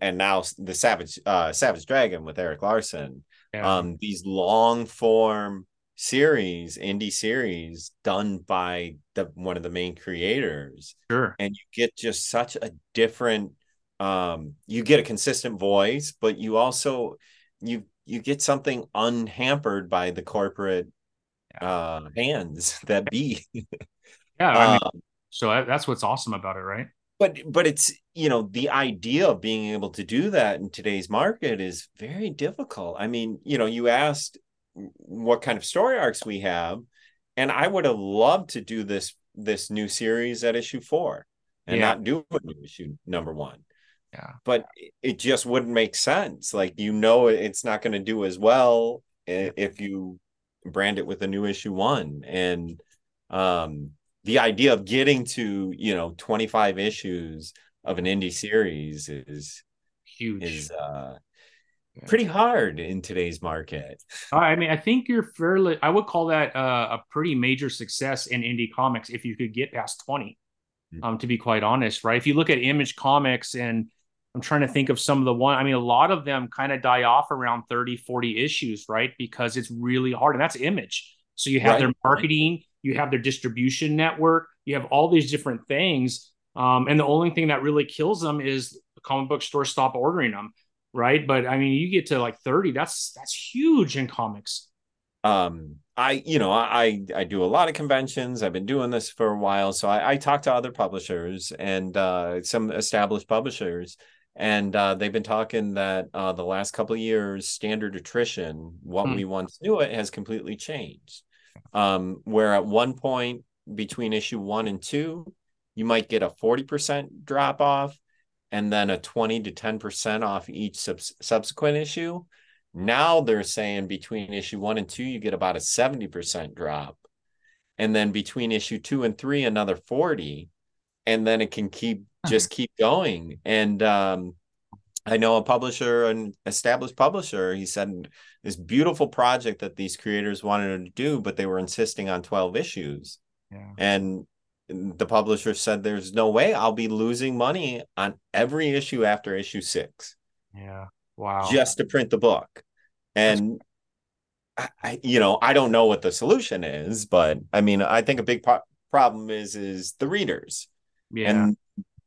and now the Savage uh, Savage Dragon with Erik Larsen. Yeah. Um, these long form series, indie series done by the one of the main creators. Sure. And you get just such a different um you get a consistent voice, but you also you you get something unhampered by the corporate uh hands that be. yeah, I mean, um, so that's what's awesome about it, right? But but it's you know the idea of being able to do that in today's market is very difficult. I mean, you know, you asked what kind of story arcs we have, and I would have loved to do this this new series at issue four and yeah. not do issue number one. Yeah. But it just wouldn't make sense. Like you know it's not going to do as well if you brand it with a new issue one. And um the idea of getting to, you know, 25 issues of an indie series is huge. Is uh pretty hard in today's market. I mean, I think you're fairly. I would call that uh, a pretty major success in indie comics if you could get past twenty. Mm-hmm. Um, to be quite honest, right? If you look at Image Comics and I'm trying to think of some of the one. I mean, a lot of them kind of die off around 30, 40 issues, right? Because it's really hard. And that's image. So you have right. their marketing, you have their distribution network, you have all these different things. Um, and the only thing that really kills them is the comic book store stop ordering them, right? But I mean, you get to like 30, that's that's huge in comics. Um, I, you know, I I do a lot of conventions. I've been doing this for a while, so I, I talk to other publishers and uh, some established publishers, and uh, they've been talking that uh, the last couple of years standard attrition what hmm. we once knew it has completely changed um, where at one point between issue one and two you might get a 40% drop off and then a 20 to 10% off each sub- subsequent issue. Now they're saying between issue one and two you get about a 70% drop. And then between issue two and three another 40 and then it can keep just keep going. And um, I know a publisher, an established publisher, he said this beautiful project that these creators wanted to do, but they were insisting on 12 issues. Yeah. And the publisher said, There's no way I'll be losing money on every issue after issue six. Yeah. Wow. Just to print the book. And I, you know, I don't know what the solution is, but I mean, I think a big pro- problem is is the readers. Yeah. And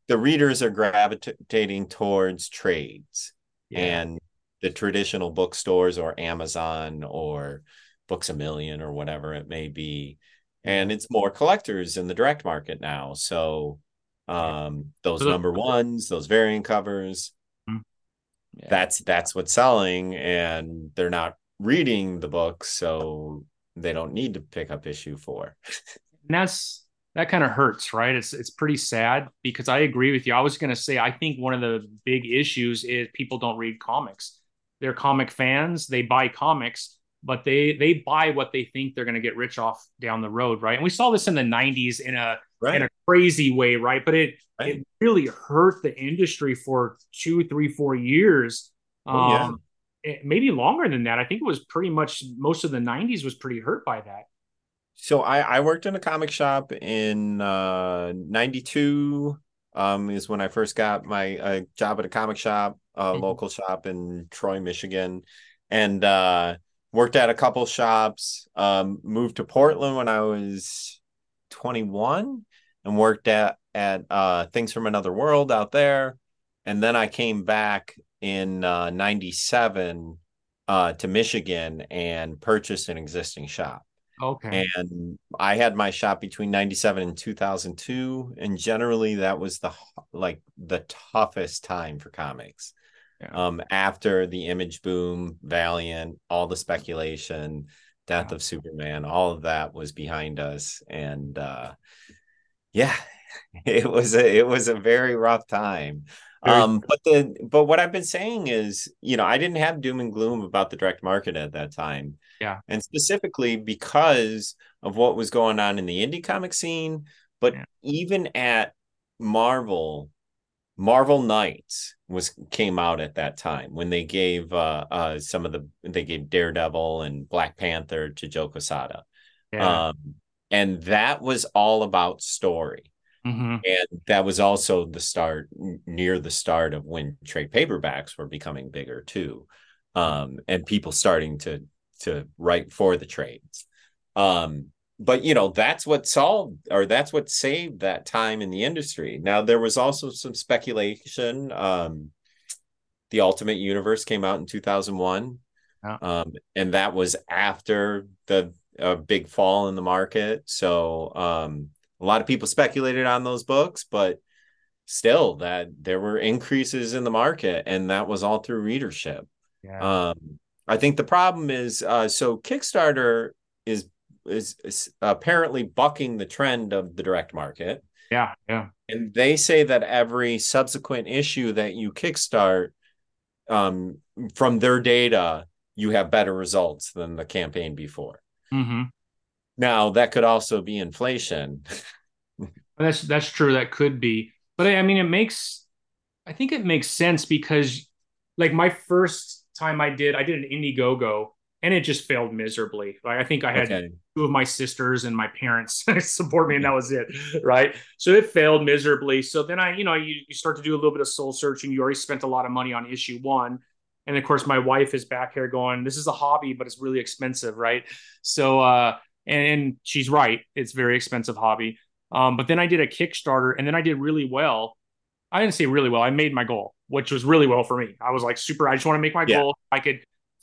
the readers are gravitating towards trades yeah. and the traditional bookstores or Amazon or Books a Million or whatever it may be. And it's more collectors in the direct market now. So um those number ones, those variant covers, hmm. yeah. that's that's what's selling and they're not reading the books, so they don't need to pick up issue four. and that's that kind of hurts, right? It's it's pretty sad because I agree with you. I was going to say I think one of the big issues is people don't read comics. They're comic fans, they buy comics, but they they buy what they think they're going to get rich off down the road, right? And we saw this in the 90s in a right. in a crazy way, right? But it right. it really hurt the industry for two, three, four years. Oh, yeah. Um, maybe longer than that. I think it was pretty much most of the 90s was pretty hurt by that so I, I worked in a comic shop in uh 92 um is when I first got my uh, job at a comic shop, a mm-hmm. local shop in Troy, Michigan, and uh worked at a couple shops, um moved to Portland when I was 21 and worked at at uh Things from Another World out there. And then I came back in uh 97 uh to Michigan and purchased an existing shop. Okay. And I had my shop between 97 and 2002 and generally that was the like the toughest time for comics. Yeah. Um after the image boom, Valiant, all the speculation, death yeah. of Superman, all of that was behind us and uh yeah, it was a it was a very rough time. Um, but the but what I've been saying is, you know, I didn't have doom and gloom about the direct market at that time. Yeah. And specifically because of what was going on in the indie comic scene, but yeah. even at Marvel, Marvel Knights was came out at that time when they gave uh uh some of the they gave Daredevil and Black Panther to Joe Quesada. Yeah. Um and that was all about story. Mm-hmm. And that was also the start near the start of when trade paperbacks were becoming bigger too. Um, and people starting to to write for the trades. Um, but you know that's what solved or that's what saved that time in the industry now there was also some speculation um the ultimate universe came out in 2001 yeah. um and that was after the uh, big fall in the market so um a lot of people speculated on those books but still that there were increases in the market and that was all through readership yeah. um i think the problem is uh so kickstarter is is, is apparently bucking the trend of the direct market. Yeah, yeah. And they say that every subsequent issue that you kickstart um, from their data, you have better results than the campaign before. Mm-hmm. Now that could also be inflation. that's that's true. That could be, but I mean, it makes. I think it makes sense because, like, my first time I did, I did an Indiegogo, and it just failed miserably. Like I think I had okay. two of my sisters and my parents support me, and that was it, right? So it failed miserably. So then I, you know, you, you start to do a little bit of soul searching. You already spent a lot of money on issue one, and of course, my wife is back here going, "This is a hobby, but it's really expensive, right?" So, uh, and, and she's right; it's very expensive hobby. Um, but then I did a Kickstarter, and then I did really well. I didn't say really well. I made my goal, which was really well for me. I was like super. I just want to make my yeah. goal. I could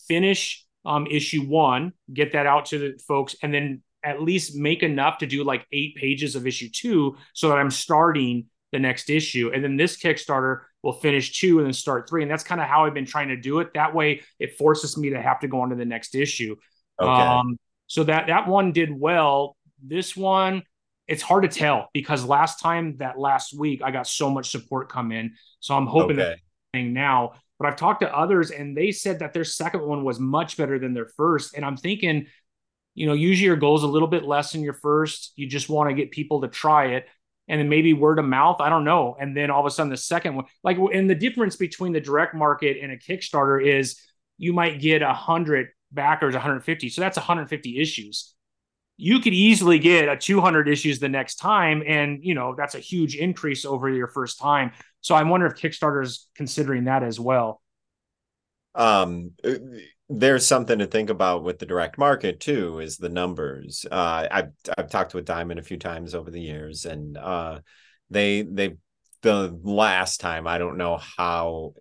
finish um, issue one, get that out to the folks, and then at least make enough to do like eight pages of issue two so that I'm starting the next issue. And then this Kickstarter will finish two and then start three. And that's kind of how I've been trying to do it. That way it forces me to have to go on to the next issue. Okay. Um, so that that one did well. This one, it's hard to tell because last time that last week I got so much support come in. So I'm hoping okay. that now but I've talked to others and they said that their second one was much better than their first. And I'm thinking, you know, usually your goal is a little bit less than your first. You just want to get people to try it. And then maybe word of mouth, I don't know. And then all of a sudden the second one, like, and the difference between the direct market and a Kickstarter is you might get a hundred backers, 150. So that's 150 issues. You could easily get a 200 issues the next time. And, you know, that's a huge increase over your first time. So I wonder if Kickstarter is considering that as well. Um, there's something to think about with the direct market too. Is the numbers? Uh, I've I've talked with Diamond a few times over the years, and uh, they they the last time I don't know how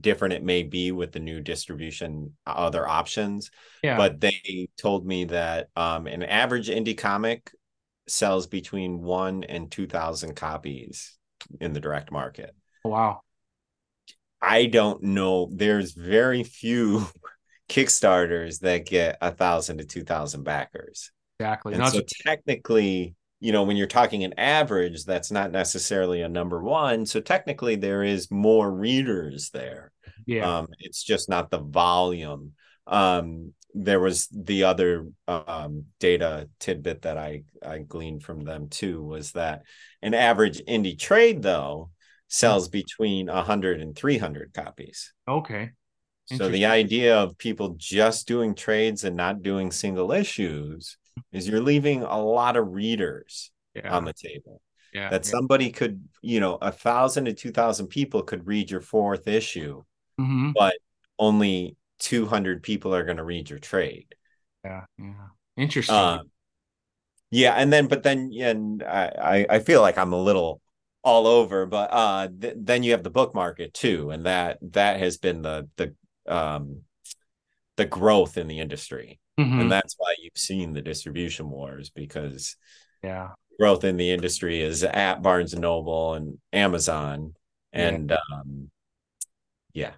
different it may be with the new distribution other options yeah. but they told me that um, an average indie comic sells between one and two thousand copies in the direct market Wow. I don't know. There's very few Kickstarters that get a thousand to two thousand backers. Exactly. And so technically, you know, when you're talking an average, that's not necessarily a number one. So technically, there is more readers there. Yeah. Um, it's just not the volume. Um, there was the other um, data tidbit that I I gleaned from them too was that an average indie trade though sells between 100 and 300 copies. Okay. So the idea of people just doing trades and not doing single issues is you're leaving a lot of readers yeah. on the table. Yeah, that yeah. somebody could, you know, a thousand to two thousand people could read your fourth issue, mm-hmm. but only two hundred people are going to read your trade. Yeah, yeah, interesting. Um, yeah, and then, but then, and I, I feel like I'm a little all over but uh th- then you have the book market too and that that has been the the um the growth in the industry mm-hmm. and that's why you've seen the distribution wars because yeah growth in the industry is at barnes and noble and amazon and yeah. um yeah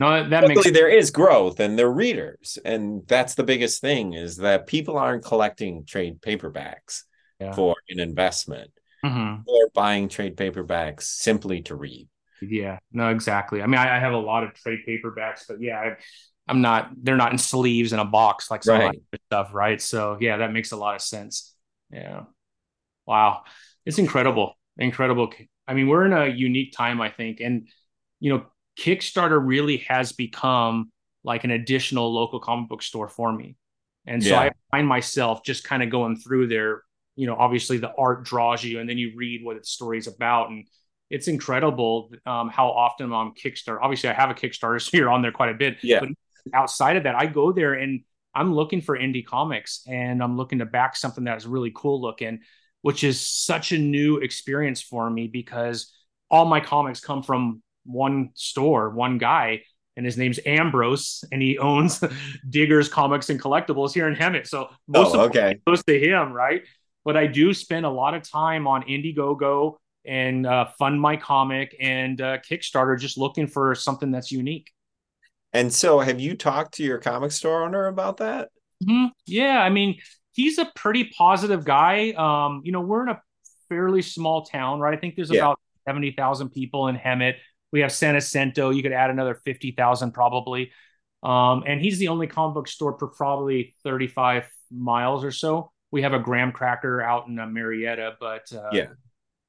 no that makes there is growth and they're readers and that's the biggest thing is that people aren't collecting trade paperbacks yeah. for an investment mm-hmm. or buying trade paperbacks simply to read. Yeah, no, exactly. I mean, I, I have a lot of trade paperbacks, but yeah, I, am not. They're not in sleeves in a box like some right. stuff, right? So yeah, that makes a lot of sense. Yeah. Wow, it's incredible, incredible. I mean, we're in a unique time, I think, and you know, Kickstarter really has become like an additional local comic book store for me. And so yeah. I find myself just kind of going through there you know, obviously the art draws you, and then you read what the story is about, and it's incredible um, how often I'm on Kickstarter. Obviously, I have a Kickstarter, so you're on there quite a bit. Yeah. But outside of that, I go there and I'm looking for indie comics, and I'm looking to back something that's really cool looking, which is such a new experience for me because all my comics come from one store, one guy, and his name's Ambrose, and he owns Diggers Comics and Collectibles here in Hemet. So most oh, of okay. goes to him, right? But I do spend a lot of time on Indiegogo and uh, fund my comic and uh, Kickstarter, just looking for something that's unique. And so, have you talked to your comic store owner about that? Mm-hmm. Yeah, I mean, he's a pretty positive guy. Um, you know, we're in a fairly small town, right? I think there's yeah. about seventy thousand people in Hemet. We have San Jacinto. You could add another fifty thousand probably. Um, and he's the only comic book store for probably thirty-five miles or so. We have a graham cracker out in uh, Murrieta, but uh, yeah.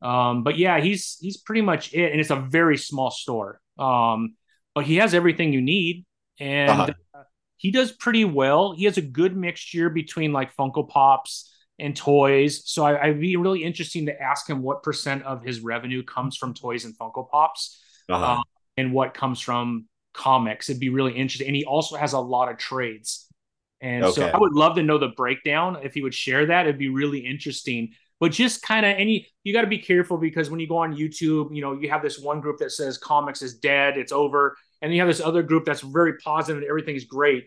Um, but yeah, he's he's pretty much it, and it's a very small store. Um, but he has everything you need, and uh-huh. he does pretty well. He has a good mixture between like Funko Pops and toys. So I, would be really interesting to ask him what percent of his revenue comes from toys and Funko Pops, uh-huh. um, and what comes from comics. It'd be really interesting. And he also has a lot of trades. And okay. so I would love to know the breakdown. If he would share that, it'd be really interesting but just kind of any you got to be careful because when you go on youtube you know you have this one group that says comics is dead it's over and you have this other group that's very positive and everything is great.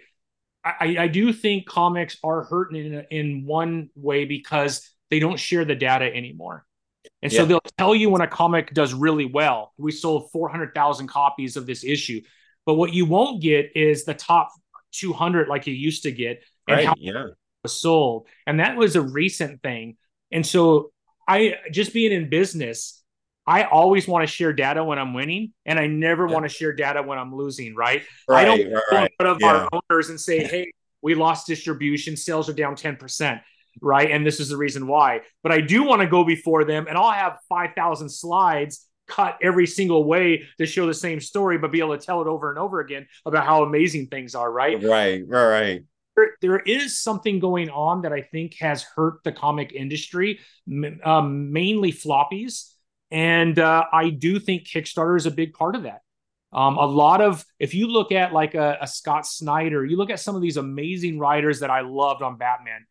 I i do think comics are hurting in in one way because they don't share the data anymore. And so they'll tell you when a comic does really well we sold 400000 copies of this issue. But what you won't get is the top 200 like you used to get and right, how yeah. was sold. And that was a recent thing and so I just being in business, I always want to share data when I'm winning, and I never yeah. want to share data when I'm losing. Right? right I don't right, right. of yeah. our owners and say, "Hey, we lost distribution. Sales are down ten percent." Right, and this is the reason why. But I do want to go before them, and I'll have five thousand slides cut every single way to show the same story, but be able to tell it over and over again about how amazing things are. Right? Right? Right. Right. There, there is something going on that I think has hurt the comic industry, um, mainly floppies. And uh, I do think Kickstarter is a big part of that. Um, a lot of, if you look at like a, a, Scott Snyder, you look at some of these amazing writers that I loved on Batman,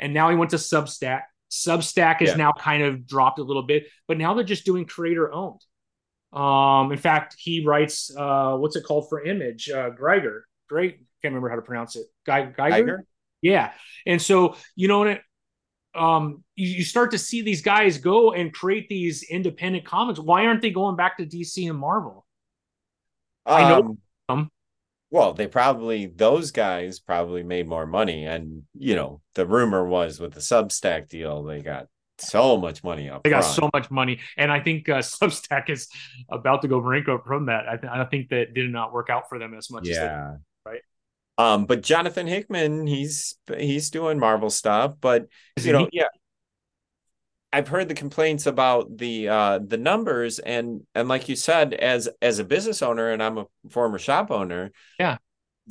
and now he went to Substack. Substack is yeah. now kind of dropped a little bit, but now they're just doing creator owned. Um, in fact, he writes, uh, what's it called for Image? Uh, great can't remember how to pronounce it. Guy Geiger? Geiger? Yeah. And so, you know, it, um, you, you start to see these guys go and create these independent comics. Why aren't they going back to DC and Marvel? Um, I know them. Well, they probably those guys probably made more money, and you know the rumor was with the Substack deal they got so much money up. They got so much money, and I think uh, Substack is about to go bankrupt from that. I, th- I think that did not work out for them as much. Yeah, as they, right. Um, but Jonathan Hickman, he's he's doing Marvel stuff, but you know, yeah. I've heard the complaints about the uh the numbers and and like you said, as as a business owner, and I'm a former shop owner, yeah,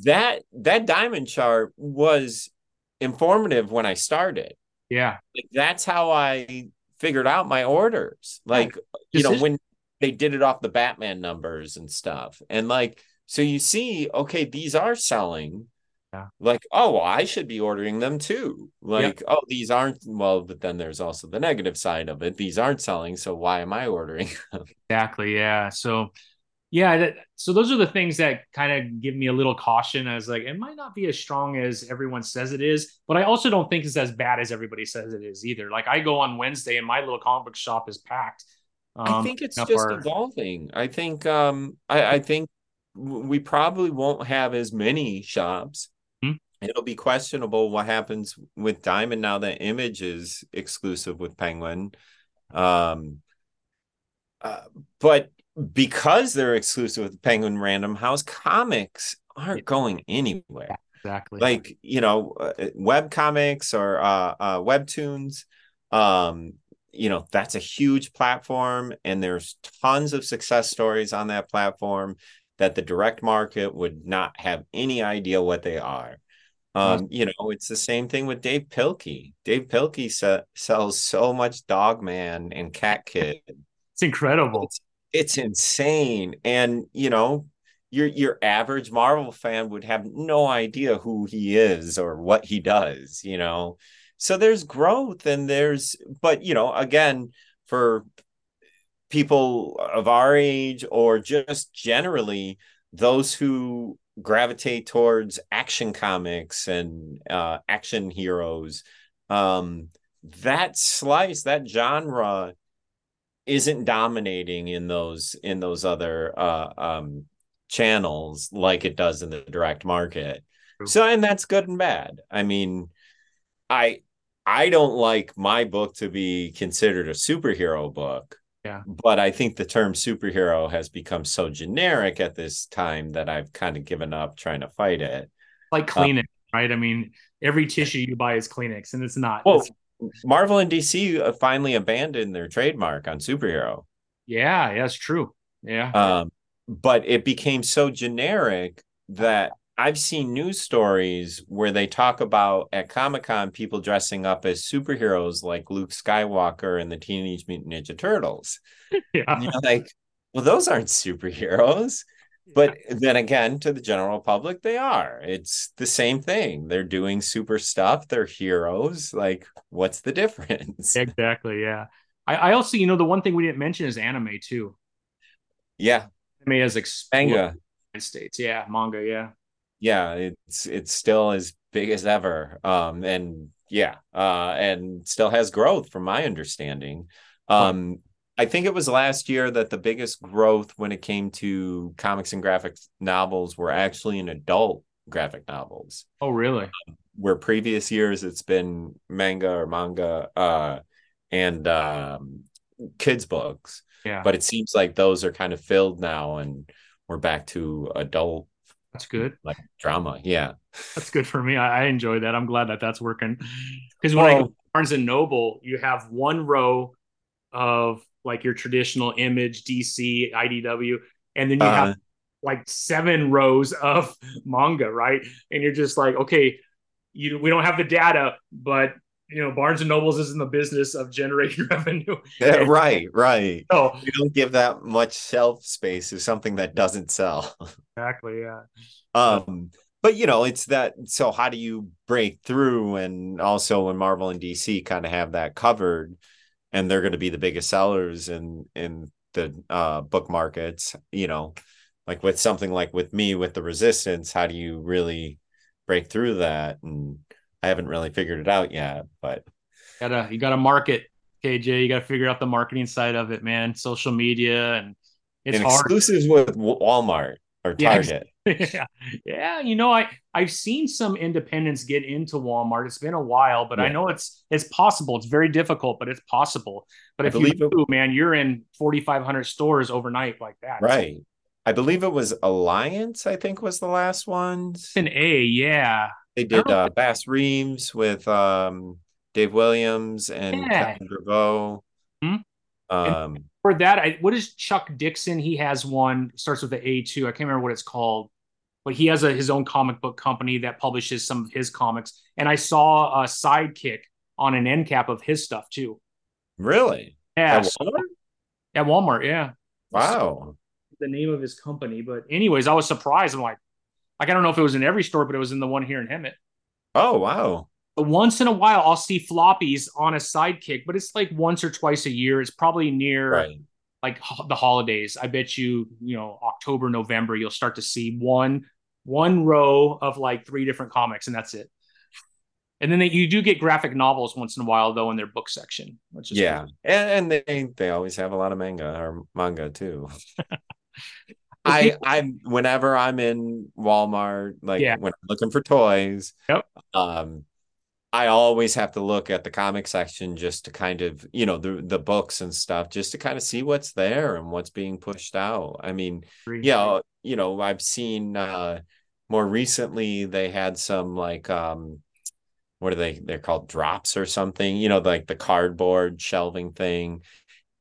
that that diamond chart was informative when I started. Yeah. Like that's how I figured out my orders. Like, you know, when they did it off the Batman numbers and stuff. And like so you see, okay, these are selling. Yeah. Like, oh, well, I should be ordering them too. Like, oh, these aren't well, but then there's also the negative side of it. These aren't selling, so why am I ordering them? Exactly. Yeah. So yeah, that, so those are the things that kind of give me a little caution as like it might not be as strong as everyone says it is, but I also don't think it's as bad as everybody says it is either. Like I go on Wednesday and my little comic book shop is packed. Um, I think it's just our... evolving. I think um I, I think we probably won't have as many shops. Mm-hmm. It'll be questionable what happens with Diamond now that Image is exclusive with Penguin. Um, uh, but because they're exclusive with Penguin Random House, comics aren't going anywhere. Exactly. Like you know, uh, web comics or uh, uh, webtoons. Um, you know that's a huge platform, and there's tons of success stories on that platform that the direct market would not have any idea what they are. Um, you know, it's the same thing with Dav Pilkey. Dav Pilkey se- sells so much Dog Man and Cat Kid. It's incredible. It's, it's insane. And you know, your your average Marvel fan would have no idea who he is or what he does, you know. So there's growth and there's but you know, again, for people of our age or just generally those who gravitate towards action comics and uh, action heroes um, that slice that genre isn't dominating in those in those other uh, um, channels like it does in the direct market. So and that's good and bad. I mean i i don't like my book to be considered a superhero book yeah. But I think the term superhero has become so generic at this time that I've kind of given up trying to fight it. Like Kleenex, uh, right? I mean, every tissue you buy is Kleenex, and it's not. Well, it's... Marvel and DC uh, finally abandoned their trademark on superhero. Yeah, yeah, true. Yeah. Um, but it became so generic that I've seen news stories where they talk about at Comic Con people dressing up as superheroes like Luke Skywalker and the Teenage Mutant Ninja Turtles. Yeah. you're like, well, those aren't superheroes. But then again, to the general public, they are. It's the same thing. They're doing super stuff. They're heroes. Like, what's the difference? Exactly. Yeah. I, I also, you know, the one thing we didn't mention is anime too. Yeah. Anime has. Manga. States. Yeah. Manga. Yeah yeah, it's it's still as big as ever. Um, and yeah, uh, and still has growth from my understanding. Um, I think it was last year that the biggest growth when it came to comics and graphic novels were actually in adult graphic novels. Oh, really? Um, where previous years it's been manga or manga uh, and um, kids books. Yeah. But it seems like those are kind of filled now, and we're back to adult that's good. Like drama. Yeah. That's good for me. I, I enjoy that. I'm glad that that's working. Because when well, I go Barnes and Noble, you have one row of like your traditional image, DC, IDW, and then you uh, have like seven rows of manga, right? And you're just like, okay, you we don't have the data, but you know, Barnes and Nobles is in the business of generating revenue. Yeah, right, right. So you don't give that much shelf space to something that doesn't sell. Exactly. Yeah. Um, but you know, it's that. So how do you break through? And also, when Marvel and DC kind of have that covered, and they're going to be the biggest sellers in in the uh, book markets, you know, like with something like with me with the Resistants, how do you really break through that? And I haven't really figured it out yet, but gotta you gotta market, KJ. You gotta figure out the marketing side of it, man. Social media and it's and hard. exclusives with Walmart or Target. Yeah, yeah. You know, I I've seen some independents get into Walmart. It's been a while, but yeah. I know it's it's possible. It's very difficult, but it's possible. But I if you do, it, man, you're in 4,500 stores overnight like that. Right. I believe it was Alliance. I think was the last one. An A, yeah. They did uh, Bass Reeves with um, Dave Williams and yeah. Kevin Draveau. Mm-hmm. Um, for that, I, what is Chuck Dixon? He has one starts with the A two. I can't remember what it's called, but he has a, his own comic book company that publishes some of his comics. And I saw a sidekick on an end cap of his stuff too. Really? Yeah. At Walmart? At Walmart, yeah. Wow. The name of his company, but anyways, I was surprised. I'm like, like I don't know if it was in every store, but it was in the one here in Hemet. Oh wow! Once in a while, I'll see floppies on a sidekick, but it's like once or twice a year. It's probably near right. like the holidays. I bet you, you know, October, November, you'll start to see one one row of like three different comics, and that's it. And then they, you do get graphic novels once in a while, though, in their book section. Which is yeah, and, and they they always have a lot of manga or manga too. I I'm whenever I'm in Walmart, like yeah. when I'm looking for toys, yep. um, I always have to look at the comic section just to kind of, you know, the the books and stuff, just to kind of see what's there and what's being pushed out. I mean, yeah, you know, I've seen uh more recently they had some like um what are they they're called drops or something, you know, like the cardboard shelving thing.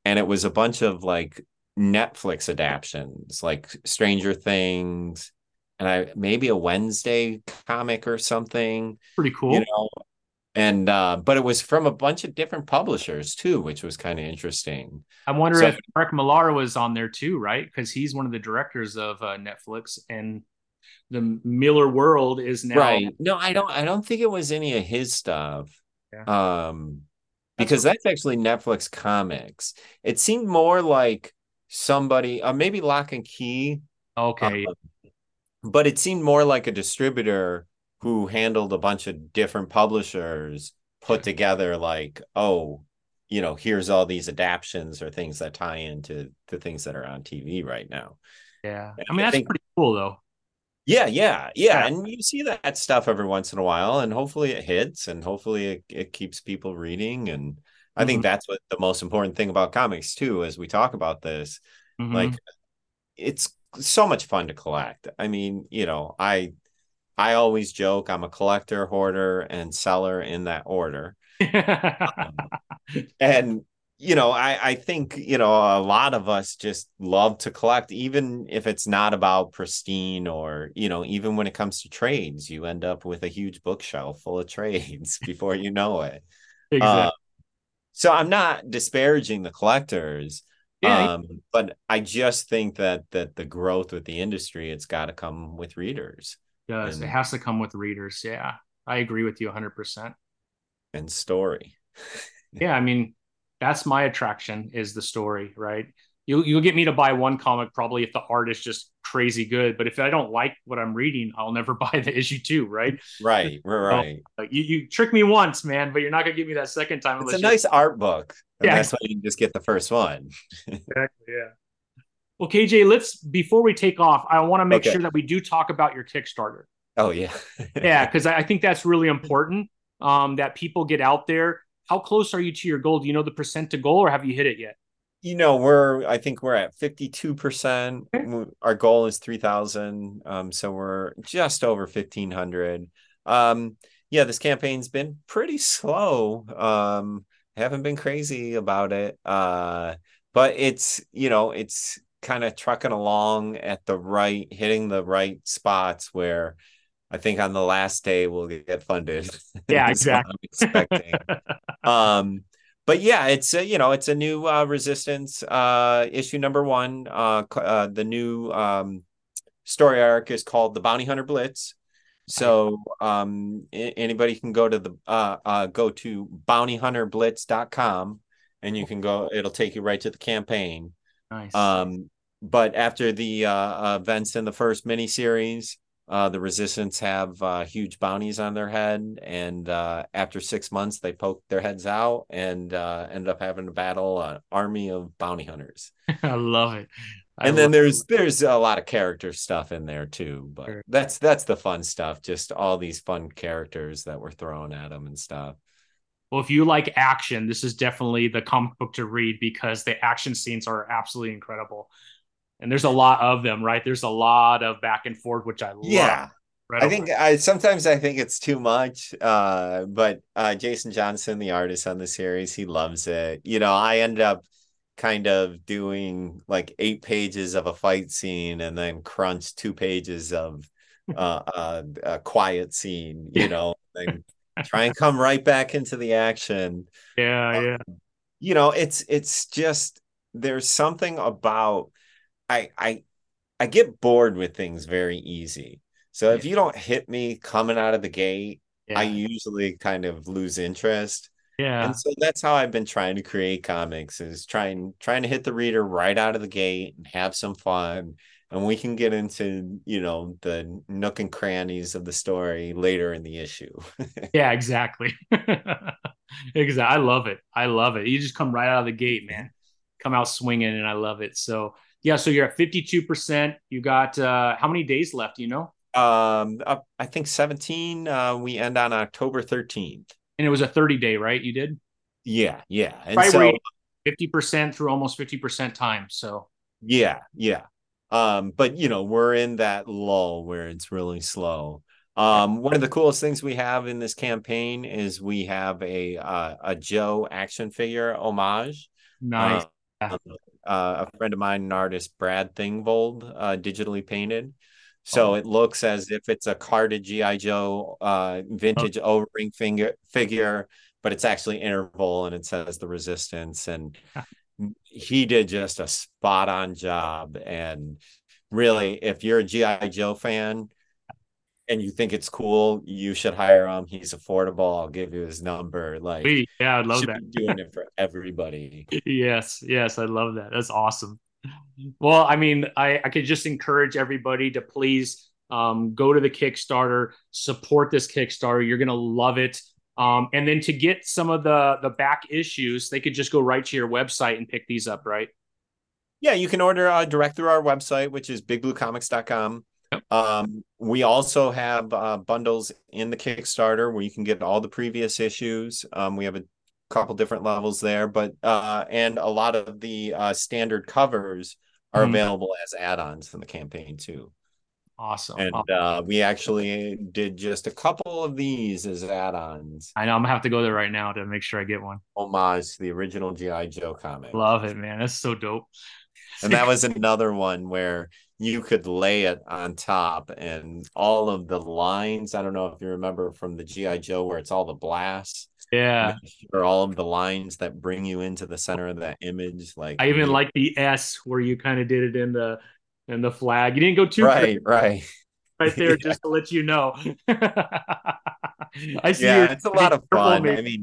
And it was a bunch of like Netflix adaptations like Stranger Things and I maybe a Wednesday comic or something. Pretty cool. You know, and uh, but it was from a bunch of different publishers too, which was kind of interesting. I wonder so, if Mark Millar was on there too, right? Because he's one of the directors of uh, Netflix, and the Millarworld is now right. No, I don't. I don't think it was any of his stuff. Yeah. Um, because that's, that's actually Netflix comics. It seemed more like somebody, uh, maybe Locke and Key. Okay. Uh, but it seemed more like a distributor who handled a bunch of different publishers put together like oh you know here's all these adaptations or things that tie into the things that are on tv right now yeah and i mean I that's think, pretty cool though yeah, yeah, yeah, and you see that stuff every once in a while, and hopefully it hits, and hopefully it, it keeps people reading, and I mm-hmm. think that's what the most important thing about comics too, as we talk about this. Mm-hmm. Like, it's so much fun to collect. I mean, you know, I I always joke I'm a collector, hoarder, and seller in that order. um, and you know, I, I think, you know, a lot of us just love to collect, even if it's not about pristine or, you know, even when it comes to trades, you end up with a huge bookshelf full of trades before you know it. Exactly. Uh, so I'm not disparaging the collectors. Yeah. Um, but I just think that that the growth with the industry, it's got to come with readers. It does. And, it has to come with readers. Yeah. I agree with you 100%. And story. yeah. I mean, that's my attraction is the story, right? You you'll get me to buy one comic probably if the art is just crazy good, but if I don't like what I'm reading, I'll never buy the issue two, right? Right, right. So, you you trick me once, man, but you're not gonna give me that second time. It's a nice art book. Yeah, that's why you can just get the first one. exactly. Yeah. Well, KJ, let's before we take off, I want to make okay. sure that we do talk about your Kickstarter. Oh yeah, yeah, because I think that's really important. Um, that people get out there how close are you to your goal? Do you know the percent to goal or have you hit it yet? You know, we're I think we're at 52%. Okay. Our goal is 3000. Um, so we're just over 1500. Um, yeah, this campaign's been pretty slow. Um, haven't been crazy about it. Uh, but it's, you know, it's kind of trucking along at the right, hitting the right spots where I think on the last day we'll get funded. Yeah, exactly. expecting. um, but yeah, it's a, you know it's a new uh, resistants uh, issue number one. Uh, uh, the new um, story arc is called the Bounty Hunter Blitz. So um, anybody can go to the uh, uh, go to bountyhunterblitz.com and you can go. It'll take you right to the campaign. Nice. Um, but after the uh, events in the first miniseries, uh, the resistants have uh, huge bounties on their head, and uh, after six months, they poke their heads out and uh, end up having to battle an army of bounty hunters. I love it. I and then there's it. there's a lot of character stuff in there too, but sure. that's that's the fun stuff. Just all these fun characters that were thrown at them and stuff. Well, if you like action, this is definitely the comic book to read because the action scenes are absolutely incredible and there's a lot of them, right? There's a lot of back and forth, which I love. Yeah. Right I think I sometimes I think it's too much. Uh, but uh, Jason Johnson, the artist on the series, he loves it. You know, I end up kind of doing like eight pages of a fight scene and then crunch two pages of uh, uh a quiet scene, you know, and try and come right back into the action. Yeah, um, yeah. You know, it's it's just there's something about I I I get bored with things very easy. So yeah. if you don't hit me coming out of the gate, yeah. I usually kind of lose interest. Yeah. And so that's how I've been trying to create comics is trying trying to hit the reader right out of the gate and have some fun. And we can get into, you know, the nook and crannies of the story later in the issue. yeah, exactly. exactly. I love it. I love it. You just come right out of the gate, man. Come out swinging, and I love it. So yeah, so you're at 52%. You got uh how many days left, you know? Um I think 17 uh we end on October 13th. And it was a 30 day, right? You did? Yeah, yeah. And right so 50% through almost 50% time, so Yeah, yeah. Um but you know, we're in that lull where it's really slow. Um, one of the coolest things we have in this campaign is we have a uh, a Joe action figure homage. Nice. Uh, uh, a friend of mine, an artist, Brad Thingvold, uh, digitally painted. So oh. it looks as if it's a carded GI Joe uh, vintage oh. O-ring finger figure, but it's actually Interval and it says the Resistants. And he did just a spot on job. And really, if you're a GI Joe fan, and you think it's cool, you should hire him. He's affordable. I'll give you his number. Like, yeah, I love that. doing it for everybody. yes, yes, I love that. That's awesome. Well, I mean, I, I could just encourage everybody to please um, go to the Kickstarter, support this Kickstarter. You're gonna love it. Um, and then to get some of the the back issues, they could just go right to your website and pick these up, right? Yeah, you can order uh, direct through our website, which is bigbluecomics.com. Um, we also have uh, bundles in the Kickstarter where you can get all the previous issues. Um, we have a couple different levels there, but uh, and a lot of the uh, standard covers are mm. available as add-ons in the campaign too. Awesome. And uh, we actually did just a couple of these as add-ons. I know I'm gonna have to go there right now to make sure I get one. Homage to the original GI Joe comic. Love it, man. That's so dope. and that was another one where you could lay it on top and all of the lines. I don't know if you remember from the GI Joe where it's all the blasts. Yeah. Or all of the lines that bring you into the center of that image. Like I even like the S where you kind of did it in the in the flag. You didn't go too right, right, right there, yeah. just to let you know. I see. Yeah, it's a lot of fun. I mean,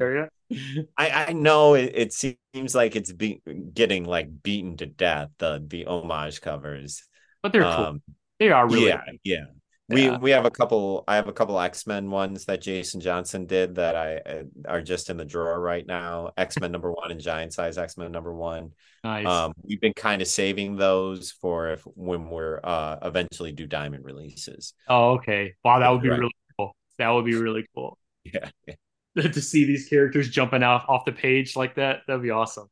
I I know it, it seems like it's be, getting like beaten to death. The the homage covers, but they're cool. Um, they are really yeah, yeah. We yeah. we have a couple. I have a couple X Men ones that Jason Johnson did that I uh, are just in the drawer right now. X Men number one and Giant Size X Men number one. Nice. Um, we've been kind of saving those for if when we're uh eventually do diamond releases. Oh, okay. Wow, that would be right. really cool. That would be really cool. Yeah. yeah. to see these characters jumping off off the page like that, that'd be awesome.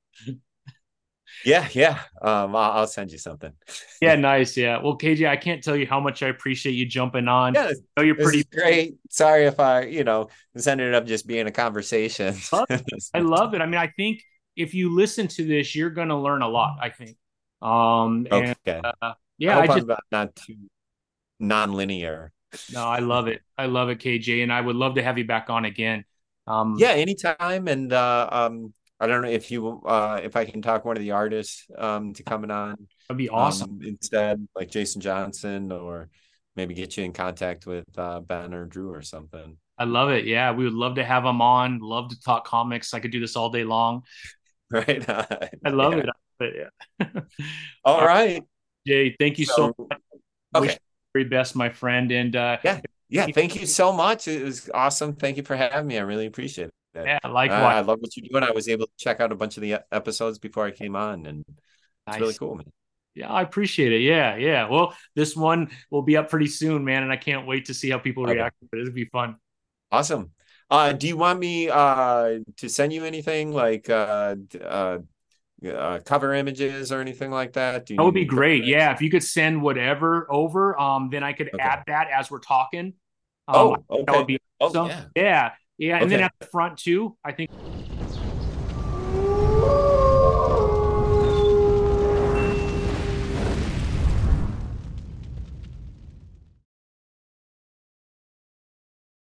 Yeah, yeah. Um, I'll, I'll, send you something. yeah, nice. Yeah. Well, KJ, I can't tell you how much I appreciate you jumping on. Yeah, you're pretty great. Sorry if I, you know, this ended up just being a conversation. I love it. I mean, I think if you listen to this, you're going to learn a lot. I think. Um. And, okay. Uh, yeah, I, I just not too non-linear. No, I love it. I love it, KJ, and I would love to have you back on again. Um, yeah, anytime. And uh, um, I don't know if you uh if I can talk one of the artists um to coming on. That'd be awesome. Um, instead, like Jason Johnson, or maybe get you in contact with uh, Ben or Drew or something. I love it. Yeah, we would love to have them on. Love to talk comics. I could do this all day long. Right. I love yeah. it. Yeah. all right. Jay, thank you so, so much. Okay. Wish very best, my friend. And uh, yeah, yeah, thank you so much. It was awesome. Thank you for having me. I really appreciate it. Yeah, like uh, I love what you're doing. I was able to check out a bunch of the episodes before I came on, and it's nice. really cool, man. Yeah, I appreciate it. Yeah, yeah. Well, this one will be up pretty soon, man, and I can't wait to see how people react. okay. react. It'll be fun. Awesome. Uh, do you want me uh, to send you anything like uh, uh, uh, cover images or anything like that? that would be great. Yeah, if you could send whatever over, um, then I could okay. add that as we're talking. Um, oh, okay. That would be awesome. Oh, yeah. yeah. Yeah, and okay. then at the front too, I think.